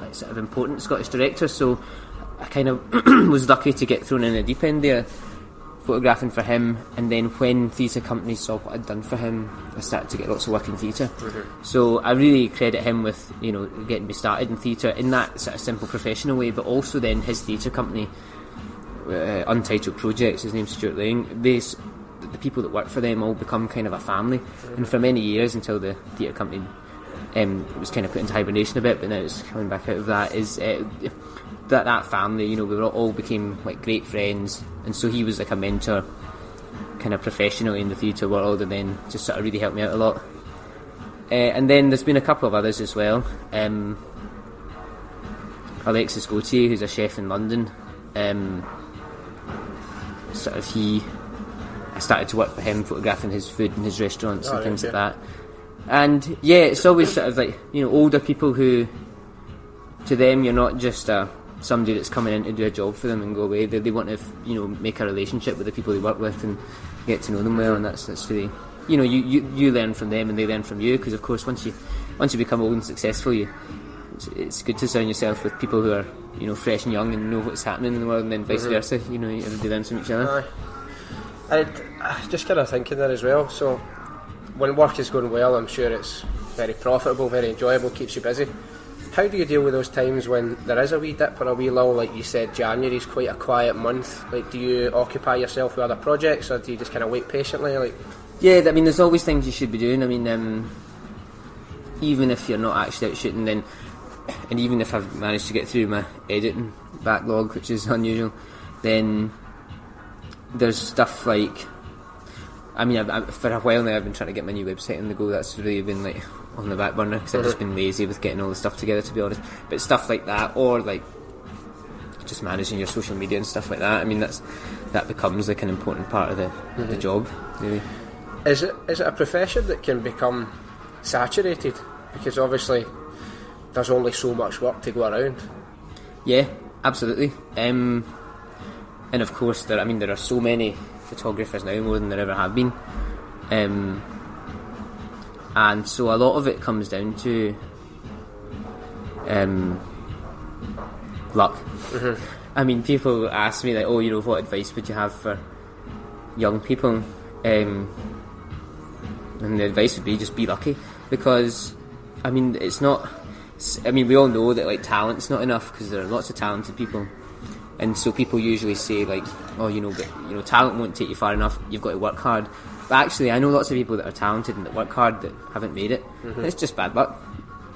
like, sort of important Scottish director. So I kind of [CLEARS THROAT] was lucky to get thrown in the deep end there, photographing for him. And then when theatre companies saw what I'd done for him, I started to get lots of work in theater So I really credit him with you know getting me started in theatre in that sort of simple professional way, but also then his theatre company. Uh, Untitled Projects, his name's Stewart Laing. They, the people that work for them all become kind of a family, and for many years until the theatre company um, was kind of put into hibernation a bit, but now it's coming back out of that. Is uh, that that family? You know, we all, became like great friends, and so he was like a mentor, kind of professionally in the theatre world, and then just sort of really helped me out a lot. Uh, and then there's been a couple of others as well. Um, Alexis Gauthier, who's a chef in London, um, sort of he. I started to work for him, photographing his food in his restaurants Oh, and yeah, things like that. And yeah, it's always sort of like you know older people who, to them, you're not just a somebody that's coming in to do a job for them and go away. They, they want to you know make a relationship with the people they work with and get to know them well, and that's that's really you know you, you, you learn from them and they learn from you because of course once you once you become old and successful, you it's, it's good to surround yourself with people who are you know fresh and young and know what's happening in the world, and then vice mm-hmm. versa. You know, everybody learns from each other. Aye. Uh, just kind of thinking there as well. So, when work is going well, I'm sure it's very profitable, very enjoyable, keeps you busy. How do you deal with those times when there is a wee dip or a wee lull? Like you said, January is quite a quiet month. Like, do you occupy yourself with other projects, or do you just kind of wait patiently? Like, Yeah, I mean, there's always things you should be doing. I mean, um, even if you're not actually out shooting, then, and even if I've managed to get through my editing backlog, which is [LAUGHS] unusual, then there's stuff like. I mean, I've, I've, for a while now, I've been trying to get my new website on the go. That's really been like on the back burner because I've just been lazy with getting all the stuff together, to be honest. But stuff like that, or like just managing your social media and stuff like that. I mean, that's that becomes like an important part of the, the job, really. is it is it a profession that can become saturated? Because obviously, there's only so much work to go around. Yeah, absolutely. Um, and of course, there. I mean, there are so many photographers now, more than there ever have been. Um, and so a lot of it comes down to um, luck. I mean, people ask me like, "Oh, you know, what advice would you have for young people?" Um, and the advice would be just be lucky, because I mean, it's not. I mean, we all know that like talent's not enough because there are lots of talented people, and so people usually say like, "Oh, you know, but you know, talent won't take you far enough. You've got to work hard." But actually, I know lots of people that are talented and that work hard that haven't made it. It's just bad luck.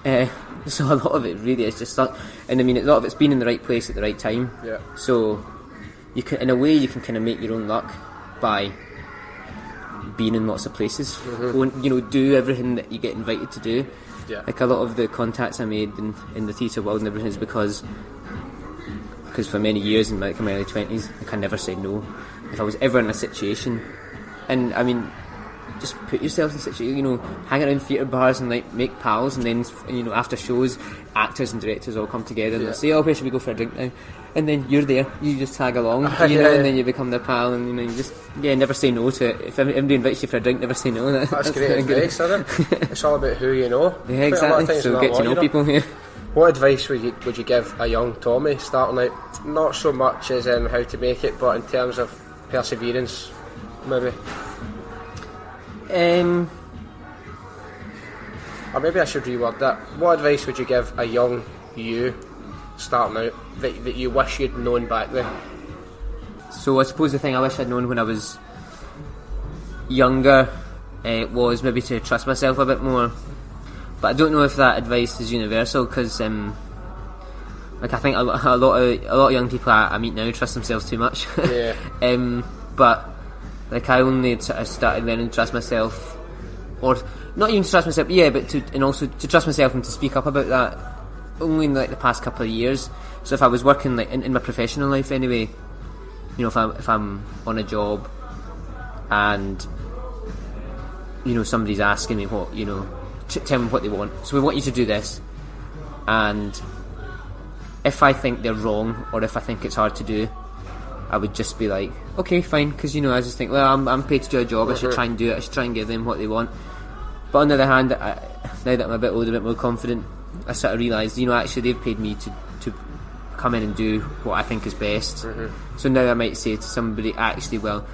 Uh, [LAUGHS] so a lot of it really is just luck, and I mean, a lot of it's been in the right place at the right time. Yeah. So you can, in a way, you can kind of make your own luck by being in lots of places. Go and, you know, do everything that you get invited to do. Yeah. Like a lot of the contacts I made in, in the theatre world and everything is because because for many years in like my early twenties, I can never say no. If I was ever in a situation, and I mean, just put yourself in a situation, you know, hang around theatre bars and like make pals, and then you know after shows, actors and directors all come together and Yeah. they'll say, "Oh, where should we go for a drink now?" And then you're there, you just tag along, [LAUGHS] you Yeah, know, yeah. and then you become their pal, and you know, you just yeah, never say no to it. If anybody invites you for a drink, never say no. [LAUGHS] That- That's great advice, isn't it? It's all about who you know. [LAUGHS] Yeah, Quite a lot of exactly. So get to know people. Yeah. What advice would you would you give a young Tommy starting out? Not so much as in how to make it, but in terms of perseverance, maybe. Um, Or maybe I should reword that. What advice would you give a young you starting out that, that you wish you'd known back then? So I suppose the thing I wish I'd known when I was younger uh, was maybe to trust myself a bit more. But I don't know if that advice is universal because, um, like, I think a, a lot of a lot of young people I, I meet now trust themselves too much. Yeah. [LAUGHS] um, but like, I only sort of started learning to trust myself, or not even to trust myself, yeah, but to and also to trust myself and to speak up about that only in like the past couple of years. So if I was working like in, in my professional life anyway, you know, if I'm if I'm on a job and you know somebody's asking me what you know, t- tell them what they want. So we want you to do this, and if I think they're wrong or if I think it's hard to do, I would just be like, okay, fine, because you know I just think, well, I'm I'm paid to do a job. I should try and do it. I should try and give them what they want. But on the other hand, I, now that I'm a bit older, a bit more confident, I sort of realised, you know, actually they've paid me to to come in and do what I think is best. Mm-hmm. So now I might say to somebody, actually, well,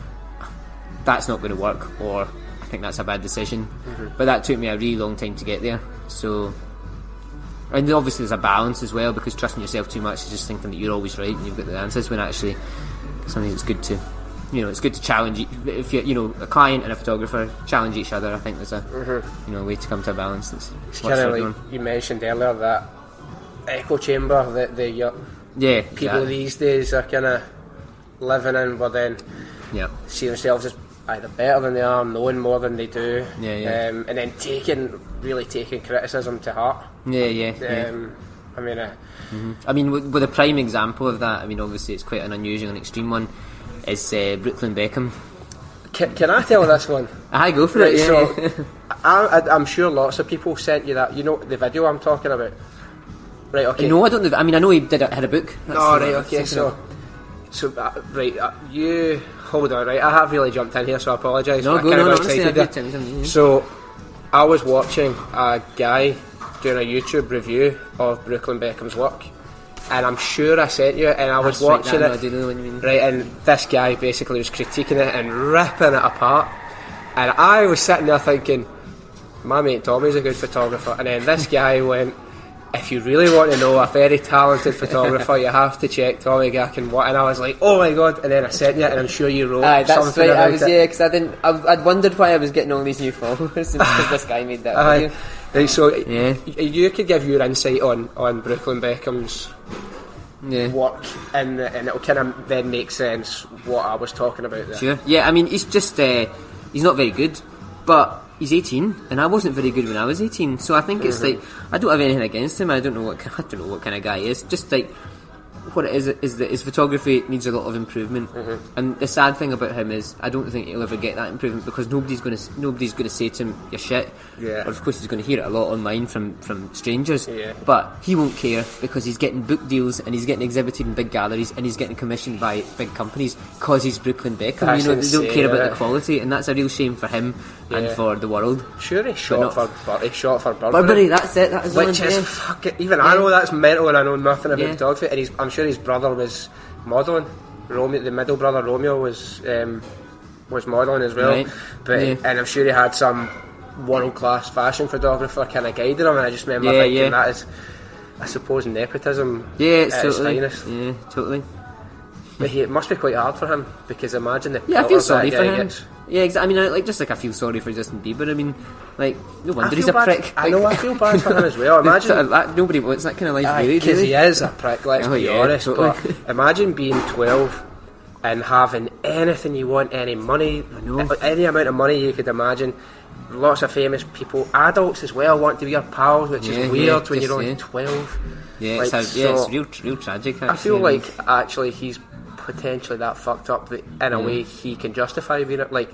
that's not going to work, or I think that's a bad decision. Mm-hmm. But that took me a really long time to get there. So, and obviously there's a balance as well because trusting yourself too much is just thinking that you're always right and you've got the answers when actually something that's good to. You know, it's good to challenge. If you, you know, a client and a photographer challenge each other. I think there's a, mm-hmm. you know, a way to come to a balance that's kind of like you mentioned earlier that echo chamber that the Yeah, people exactly. these days are kind of living in, but then Yeah, see themselves as either better than they are, knowing more than they do, Yeah, yeah. Um, and then taking really taking criticism to heart. yeah, yeah. yeah. Um, I mean, uh, I mean, with, with a prime example of that, I mean, obviously it's quite an unusual and extreme one, is uh, Brooklyn Beckham. can, can I tell this one? [LAUGHS] I go for Right, it. Yeah. so I, I'm sure lots of people sent you that. You know the video I'm talking about, right? Okay. no, I don't. know. I mean, I know he did a, had a book. That's Oh, right, okay, so, so uh, right, uh, you hold on, right? I have really jumped in here, so I apologise. no, I go no, no. Honestly, excited I've there. time. So, I was watching a guy doing a YouTube review of Brooklyn Beckham's work, and I'm sure I sent you, and I was That's watching no, it. I know what you mean. Right, and this guy basically was critiquing it and ripping it apart. And I was sitting there thinking, my mate Tommy's a good photographer. And then this guy went, if you really want to know a very talented photographer, you have to check Tommy Ga-Ken. What? And I was like, oh my god. And then I sent you and I'm sure you wrote Aye, that's something right. I was it. yeah, because I didn't. I, I'd wondered why I was getting all these new followers [LAUGHS] because this guy made that Aye. video. Right, so Yeah. you could give your insight on, on Brooklyn Beckham's Yeah. work, and, and it'll kind of then make sense what I was talking about there. Sure. Yeah, I mean, he's just uh, he's not very good, but he's 18, and I wasn't very good when I was 18. So I think it's Mm-hmm. like I don't have anything against him. I don't know what I don't know what kind of guy he is. Just like what it is is that his photography needs a lot of improvement. Mm-hmm. And the sad thing about him is I don't think he'll ever get that improvement because nobody's going to nobody's going to say to him you're shit. Yeah. Or of course he's going to hear it a lot online from from strangers. Yeah. But he won't care because he's getting book deals and he's getting exhibited in big galleries and he's getting commissioned by big companies because he's Brooklyn Beckham. That's you know, they don't insane, care about the quality, and that's a real shame for him and for the world. Sure, he shot for Bur- he shot for Burberry. Burberry, that's it. That is Which is yeah. fucking even I know that's mental and I know nothing about Yeah. photography and he's, I'm sure his brother was modelling. Romeo, the middle brother Romeo was um, was modelling as well. Right. But Yeah. and I'm sure he had some world class fashion photographer kind of guiding him and I just remember Yeah, thinking yeah. that is I suppose nepotism Yeah, it's at its totally. finest. Yeah, totally. But he, it must be quite hard for him because imagine the Yeah, I feel sorry that for him. gets. Yeah, exactly. I mean, I, like just like I feel sorry for Justin Bieber. I mean, like no wonder he's a bad- prick. I know, I feel bad for him as well. [LAUGHS] Imagine sort of that, nobody wants that kind of life, really. Because he is a prick, let's [LAUGHS] Oh, be yeah, honest. totally. But imagine being 12 and having anything you want, any money, know. Uh, any amount of money you could imagine. Lots of famous people, adults as well, want to be your pals, which Yeah, is yeah, weird when just, you're only yeah. 12. Yeah, Like, it's a, yeah, so- it's real, real tragic. I feel like actually he's potentially that fucked up that in a way he can justify being it. Like,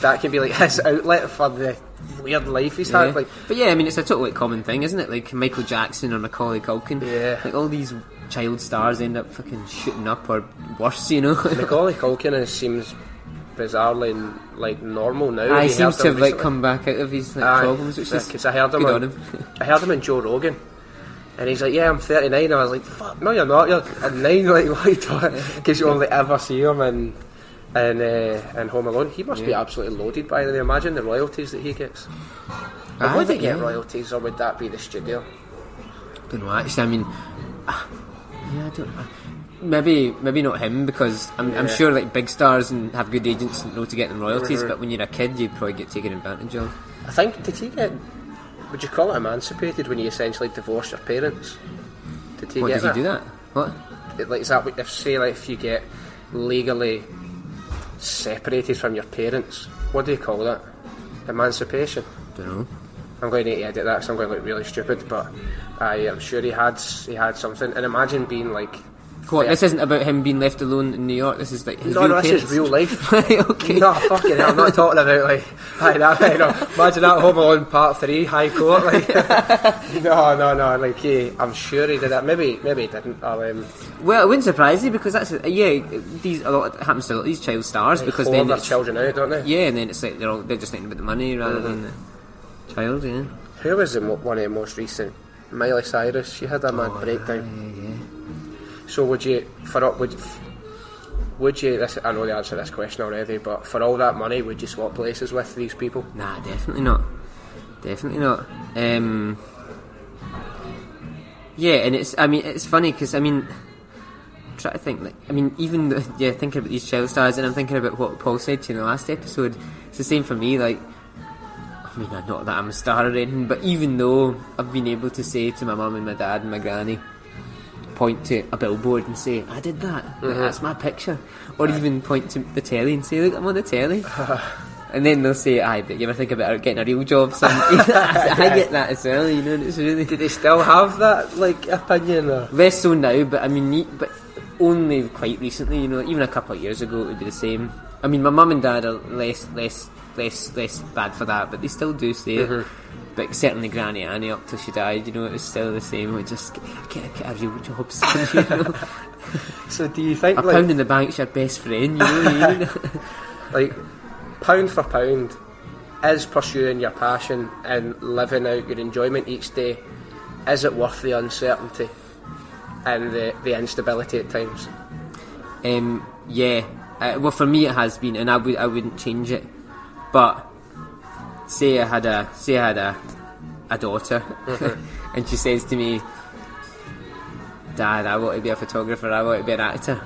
that can be like [LAUGHS] his outlet for the weird life he's Yeah. had. Like, but yeah, I mean, it's a totally common thing, isn't it? Like Michael Jackson or Macaulay Culkin. Yeah. Like all these child stars end up fucking shooting up or worse, you know. [LAUGHS] Macaulay Culkin is, seems bizarrely like normal now. I You seems to have like come back out of his like, Aye, problems, which is because I heard him, on, on him. [LAUGHS] I heard him in Joe Rogan, and he's like, "Yeah, I'm 39." I was like, "Fuck, no, you're not. You're at nine. [LAUGHS] Like, what are you talking? Because you only ever see him in in uh, in Home Alone. He must be absolutely loaded by the Imagine the royalties that he gets. Aye, would he but get yeah. royalties, or would that be the studio? don't know. Actually, I mean, ah, [SIGHS] yeah, I don't. know. Maybe, maybe not him because I'm, I'm sure like big stars and have good agents know to get them royalties. Mhm. But when you're a kid, you probably get taken advantage of. I think did he get? Would you call it emancipated when you essentially divorce your parents? Did he What get does that? he do that? What? It- like is that what- if say like if you get legally separated from your parents what do you call that emancipation Don't know. I'm going to edit that so I'm going to look really stupid but I am sure he had he had something and imagine being like Yeah. This isn't about him being left alone in New York. This is like his no real no this parents. is real life [LAUGHS] okay. no fucking hell I'm not talking about like like that you know, imagine that Home Alone part 3 High Court like [LAUGHS] no no no like yeah, I'm sure he did that maybe maybe he didn't I'll, um, Well, it wouldn't surprise you because that's yeah. These a lot happens to a lot of these child stars because whore then their children out don't they yeah, and then it's like they're all they're just thinking about the money rather than the child. Yeah. Who was the mo- one of the most recent Miley Cyrus, she had a mad breakdown. So would you, for would, would you? This, I know the answer to this question already, but for all that money, would you swap places with these people? Nah, definitely not. Definitely not. Um, yeah, and it's. I mean, it's funny because I mean, try to think. Like, I mean, even the, yeah, thinking about these child stars, and I'm thinking about what Paul said to you in the last episode. It's the same for me. Like, I mean, not that I'm a star or anything, but even though I've been able to say to my mum and my dad and my granny, point to a billboard and say, "I did that. Like, that's my picture," or even point to the telly and say, "Look, I'm on the telly." [LAUGHS] And then they'll say, "Aye, but you ever think about getting a real job, son?" [LAUGHS] I get that as well, you know. and It's really Do they still have that like opinion? Or? less so now, but I mean, but only quite recently. You know, even a couple of years ago, it would be the same. I mean, my mum and dad are less, less, less, less bad for that, but they still do say it. Mm-hmm. But certainly, Granny Annie up till she died, you know, it was still the same. We just get, get a real job. You know? [LAUGHS] So do you think a like pound in the bank's your best friend, you know. [LAUGHS] [LAUGHS] like pound for pound is pursuing your passion and living out your enjoyment each day is it worth the uncertainty and the, the instability at times Um, yeah. Uh, well, for me, it has been, and I would I wouldn't change it. But say I had a say I had a a daughter, [LAUGHS] and she says to me, "Dad, I want to be a photographer. I want to be an actor."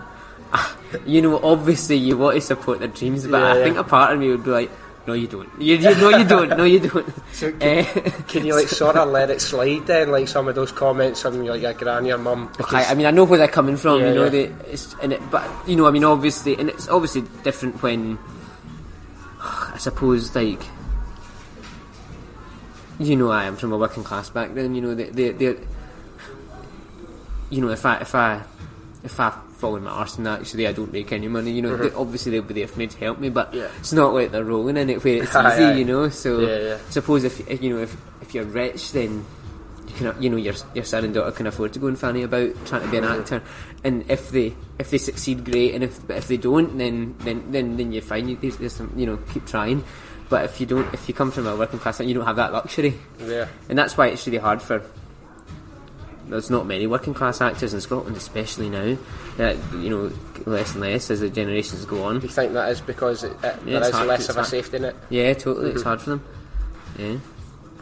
you know, obviously, you want to support their dreams, but Yeah, I yeah. think a part of me would be like. No, you don't. You, you, no, you don't. No, you don't. So [LAUGHS] Eh, can you like sort of let it slide then like some of those comments from your, your granny or mum I, I mean, I know where they're coming from. Yeah, you know, they, it's, and it, but you know, I mean, obviously, and it's obviously different when [SIGHS] I suppose, like, you know, I am from a working class background. You know, they, they, they you know, if I, if I, if I fall in my arse and actually I don't make any money, you know, they, obviously they'll be there for me to help me, but Mm-hmm. Yeah. it's not like they're rolling in it where it's [LAUGHS] Aye, easy, aye. you know. So, Yeah, yeah. suppose if, if you know, if if you're rich, then you can, you know, your your son and daughter can afford to go and fanny about trying to be an Mm-hmm. actor, and if they if they succeed, great, and if if they don't, then then then, then you're fine. You, there's, there's some, you know, keep trying. But if you don't, if you come from a working class, you don't have that luxury, yeah and that's why it's really hard for. There's not many working class actors in Scotland, especially now. That you know, less and less as the generations go on. do you think that is because it, it, Yeah, there it's hard- less of a safety net Yeah, totally. It's mm-hmm. hard for them. Yeah.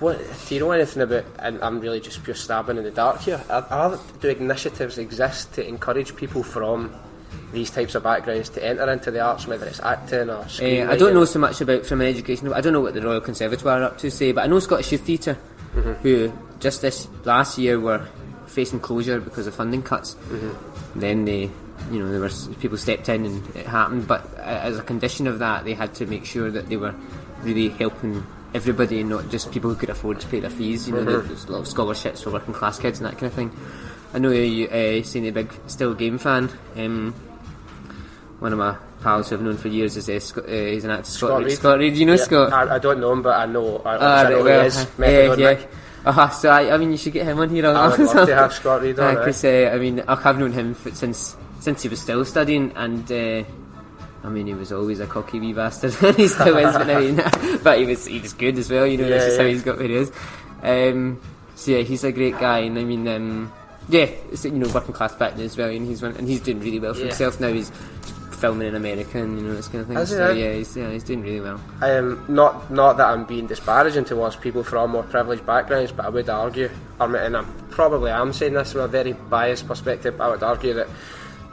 What do you know anything about? And I'm really just pure stabbing in the dark here. Are, are do initiatives exist to encourage people from these types of backgrounds to enter into the arts, whether it's acting or Uh. I don't know so much about from an education. I don't know what the Royal Conservatoire are up to say, but I know Scottish Youth Theatre, who just this last year were facing closure because of funding cuts. Then they, you know, there were people stepped in and it happened. But uh, as a condition of that, they had to make sure that they were really helping everybody, and not just people who could afford to pay their fees. You know, there- there's a lot of scholarships for working class kids and that kind of thing. I know you, uh, saying a big still game fan. Um, one of my pals who I've known for years is uh, Scott, uh, he's an actor, Scott, Scott Reid. Scott Reid. You know Yeah, Scott? I, I don't know him, but I know. I, Ah, I know well, he is. uh, yeah, yeah. Uh-huh, so I, I mean, you should get him on here. I would [LAUGHS] love to have Scott Reid on. Because uh, I mean, I've known him since since he was still studying, and uh, I mean, he was always a cocky wee bastard, [LAUGHS] and he still is. But, I mean, [LAUGHS] but he was he was good as well. You know, Yeah, that's just how he's got where he is. Um, so yeah, he's a great guy, and I mean, um, yeah, it's, you know, working class background as well, and he's one, and he's doing really well for Yeah. himself now. He's filming in America and you know this kind of thing. So yeah, he's yeah, he's doing really well. Um, not not that I'm being disparaging towards people from more privileged backgrounds, but I would argue, and I probably am saying this from a very biased perspective, I would argue that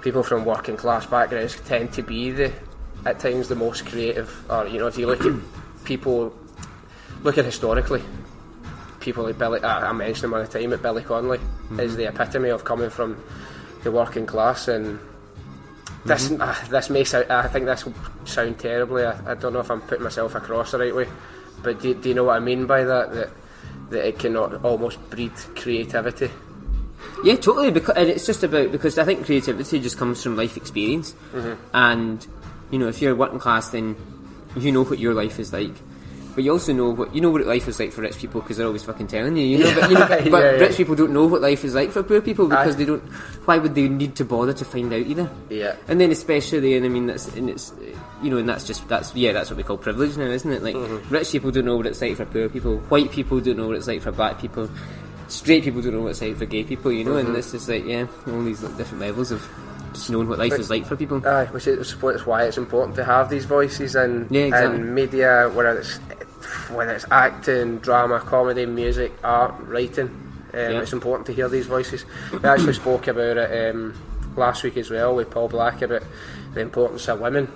people from working class backgrounds tend to be the, at times, the most creative. Or you know, if you look at people, look at historically, people like Billy, I, I mentioned him all the time, but Billy Connolly is mhm. the epitome of coming from the working class and. This mhm. uh, this may sound, I think this will sound terribly. I, I don't know if I'm putting myself across the right way, but do, do you know what I mean by that? That that it cannot almost breed creativity. Yeah, totally. Because and it's just about because I think creativity just comes from life experience, mm-hmm. and you know, if you're working class, then you know what your life is like. But you also know what you know what life is like for rich people because they're always fucking telling you. You know, but, you know, [LAUGHS] but, but yeah. rich people don't know what life is like for poor people because Aye. they don't. Why would they need to bother to find out either? Yeah. And then especially, and I mean, that's and it's you know, and that's just that's yeah, that's what we call privilege now, isn't it? Like Mm-hmm. rich people don't know what it's like for poor people. White people don't know what it's like for black people. straight people don't know what it's like for gay people, you know, and this is like yeah, all these like, different levels of just knowing what life is like for people. Aye, which is which is why it's important to have these voices in, Yeah, exactly. in media, whether it's whether it's acting, drama, comedy, music, art, writing. Um, Yeah. It's important to hear these voices. We actually spoke about it um, last week as well with Paul Black about the importance of women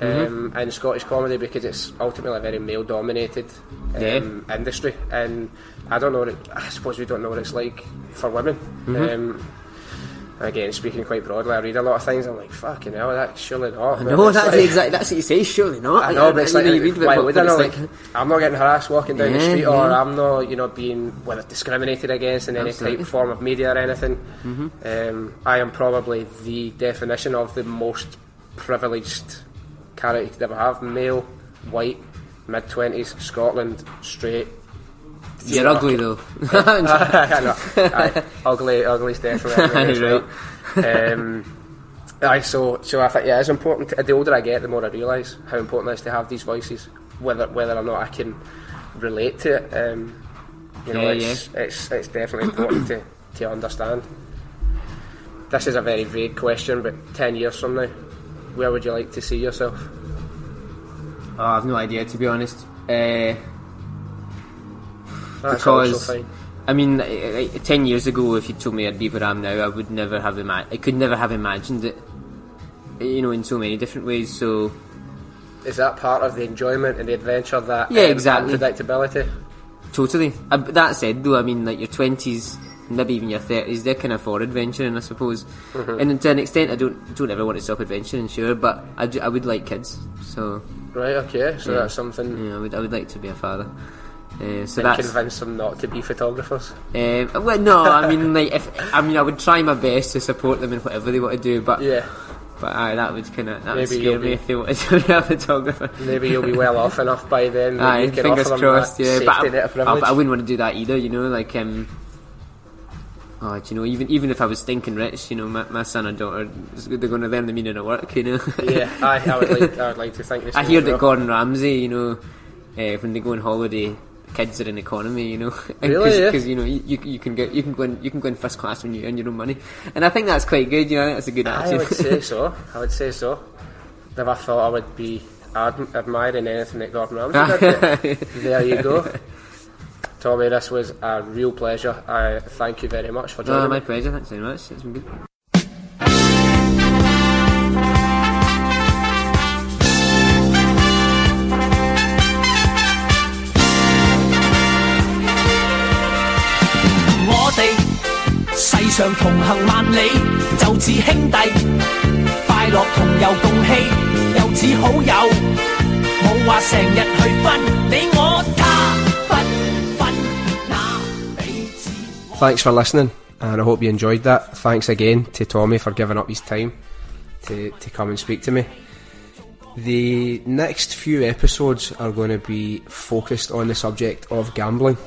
Mm-hmm. um, in Scottish comedy because it's ultimately a very male-dominated um, Yeah. industry, and I don't know. What it, I suppose we don't know what it's like for women. Mm-hmm. Um, again, speaking quite broadly, I read a lot of things. I'm like, fucking hell, that's surely not. No, It's that's like- exactly that's what you say. Surely not. I know, but it's like, you read why would I know? Like, like, I'm not getting harassed walking down the Yeah, street, or yeah. I'm not, you know, being whether discriminated against in any Absolutely. Mm-hmm. type form of media or anything. Um, I am probably the definition of the most privileged character you could ever have: male, white, mid twenties, Scotland, straight. You're ugly though. [LAUGHS] I. Aye, [LAUGHS] ugly, ugly's definitely Right. right. Um, aye, so so I think yeah, it's important. To, the older I get, the more I realise how important it is to have these voices, whether whether or not I can relate to it. Um, you know, Yeah, it's, it's it's definitely important to to understand. This is a very vague question, but ten years from now, where would you like to see yourself? Oh, I've no idea to be honest. Uh, That's because. I mean, like, ten years ago, if you told me I'd be where I am now, I would never have ima- I could never have imagined it. You know, in so many different ways. So Is that part of the enjoyment and the adventure that Yeah, um, exactly. unpredictability? totally. Uh, that said, though, I mean, like your twenties, maybe even your thirties, they're kind of for adventuring, I suppose. Mm-hmm. And to an extent, I don't don't ever want to stop adventuring, sure, but I, I would like kids. So Right, okay, so Yeah. that's something yeah, I would I would like to be a father. Uh, so and convince them not to be photographers. Um, well, no, I mean, like, if I mean, I would try my best to support them in whatever they want to do, but Yeah, but aye, that would kind of that would scare me be- if they wanted to [LAUGHS] be a photographer. maybe you'll be well off enough by then. Aye, fingers crossed. that Yeah, but I, I- I wouldn't want to do that either. You know, like um. Oh, you know, even even if I was stinking rich, you know, my, my son and daughter, they're going to learn the meaning of work, you know. [LAUGHS] yeah, aye, I would like, I would like to think. The [LAUGHS] I hear that well. Gordon Ramsay, you know, uh, when they go on holiday, kids are in economy, you know, [LAUGHS] Really, yeah? because you know you, you can get you can go in you can go in first class when you earn your own money, and I think that's quite good. You know, I think that's a good attitude. I would say [LAUGHS] so. I would say so. Never thought I would be ad- admiring anything that Gordon Ramsay did. there you go. Tommy, this was a real pleasure. I thank you very much for Oh, joining my me. pleasure. Thanks very much. It's been good. 上同行万里，就似兄弟，快乐同游共喜，又似好友，冇话成日去分你我他，不分那彼此。 Thanks for listening, and I hope you enjoyed that. Thanks again to Tommy for giving up his time to, to come and speak to me. The next few episodes are going to be focused on the subject of gambling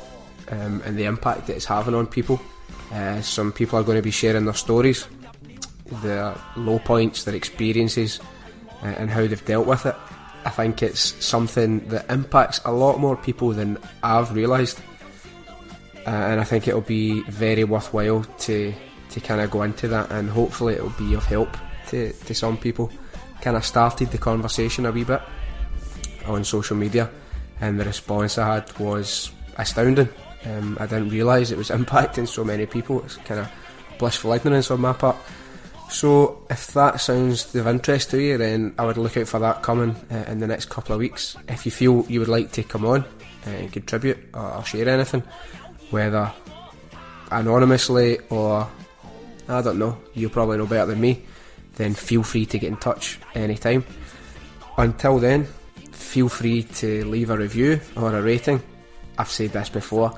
um, and the impact that it's having on people. Uh, some people are going to be sharing their stories, their low points, their experiences, uh, and how they've dealt with it. I think it's something that impacts a lot more people than I've realised uh, and I think it'll be very worthwhile to to kind of go into that, and hopefully it'll be of help to, to some people. Kind of started the conversation a wee bit on social media, and the response I had was astounding. Um, I didn't realise it was [LAUGHS] impacting so many people. It's kind of blissful ignorance on my part. So, if that sounds of interest to you, then I would look out for that coming uh, in the next couple of weeks. If you feel you would like to come on uh, and contribute or, or share anything, whether anonymously or I don't know, you probably know better than me, then feel free to get in touch anytime. Until then, feel free to leave a review or a rating. I've said this before,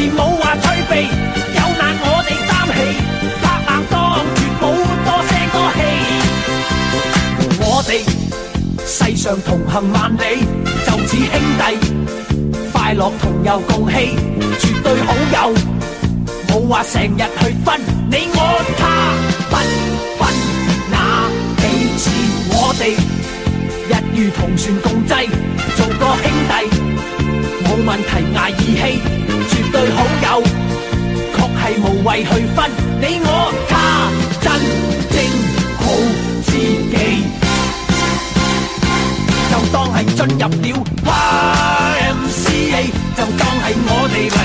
事冇话退避，有难我哋担起，拍硬当绝冇多声多气。我哋世上同行万里，就似兄弟，快乐同游共戏，绝对好友，冇话成日去分，你我他不分那彼此，我哋。一如同船共济，做个兄弟，冇问题挨义气。对好友，确系无谓去分你我他，真正好知己。就当系进入了 YMCA，就当系我哋嚟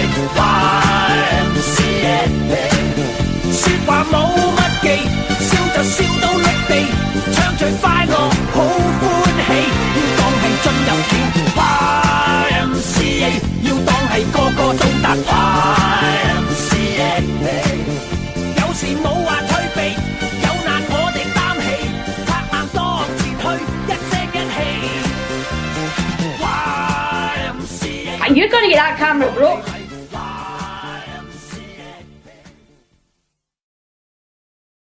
YMCA。说话冇乜忌，笑就笑到碌地，唱最快乐，好欢喜。要当系进入了系个个都达 YMCA。有时冇话退避，有难我哋担起，拍硬当前去，一声一气。YMCA。 Are you gonna get that camera, bro?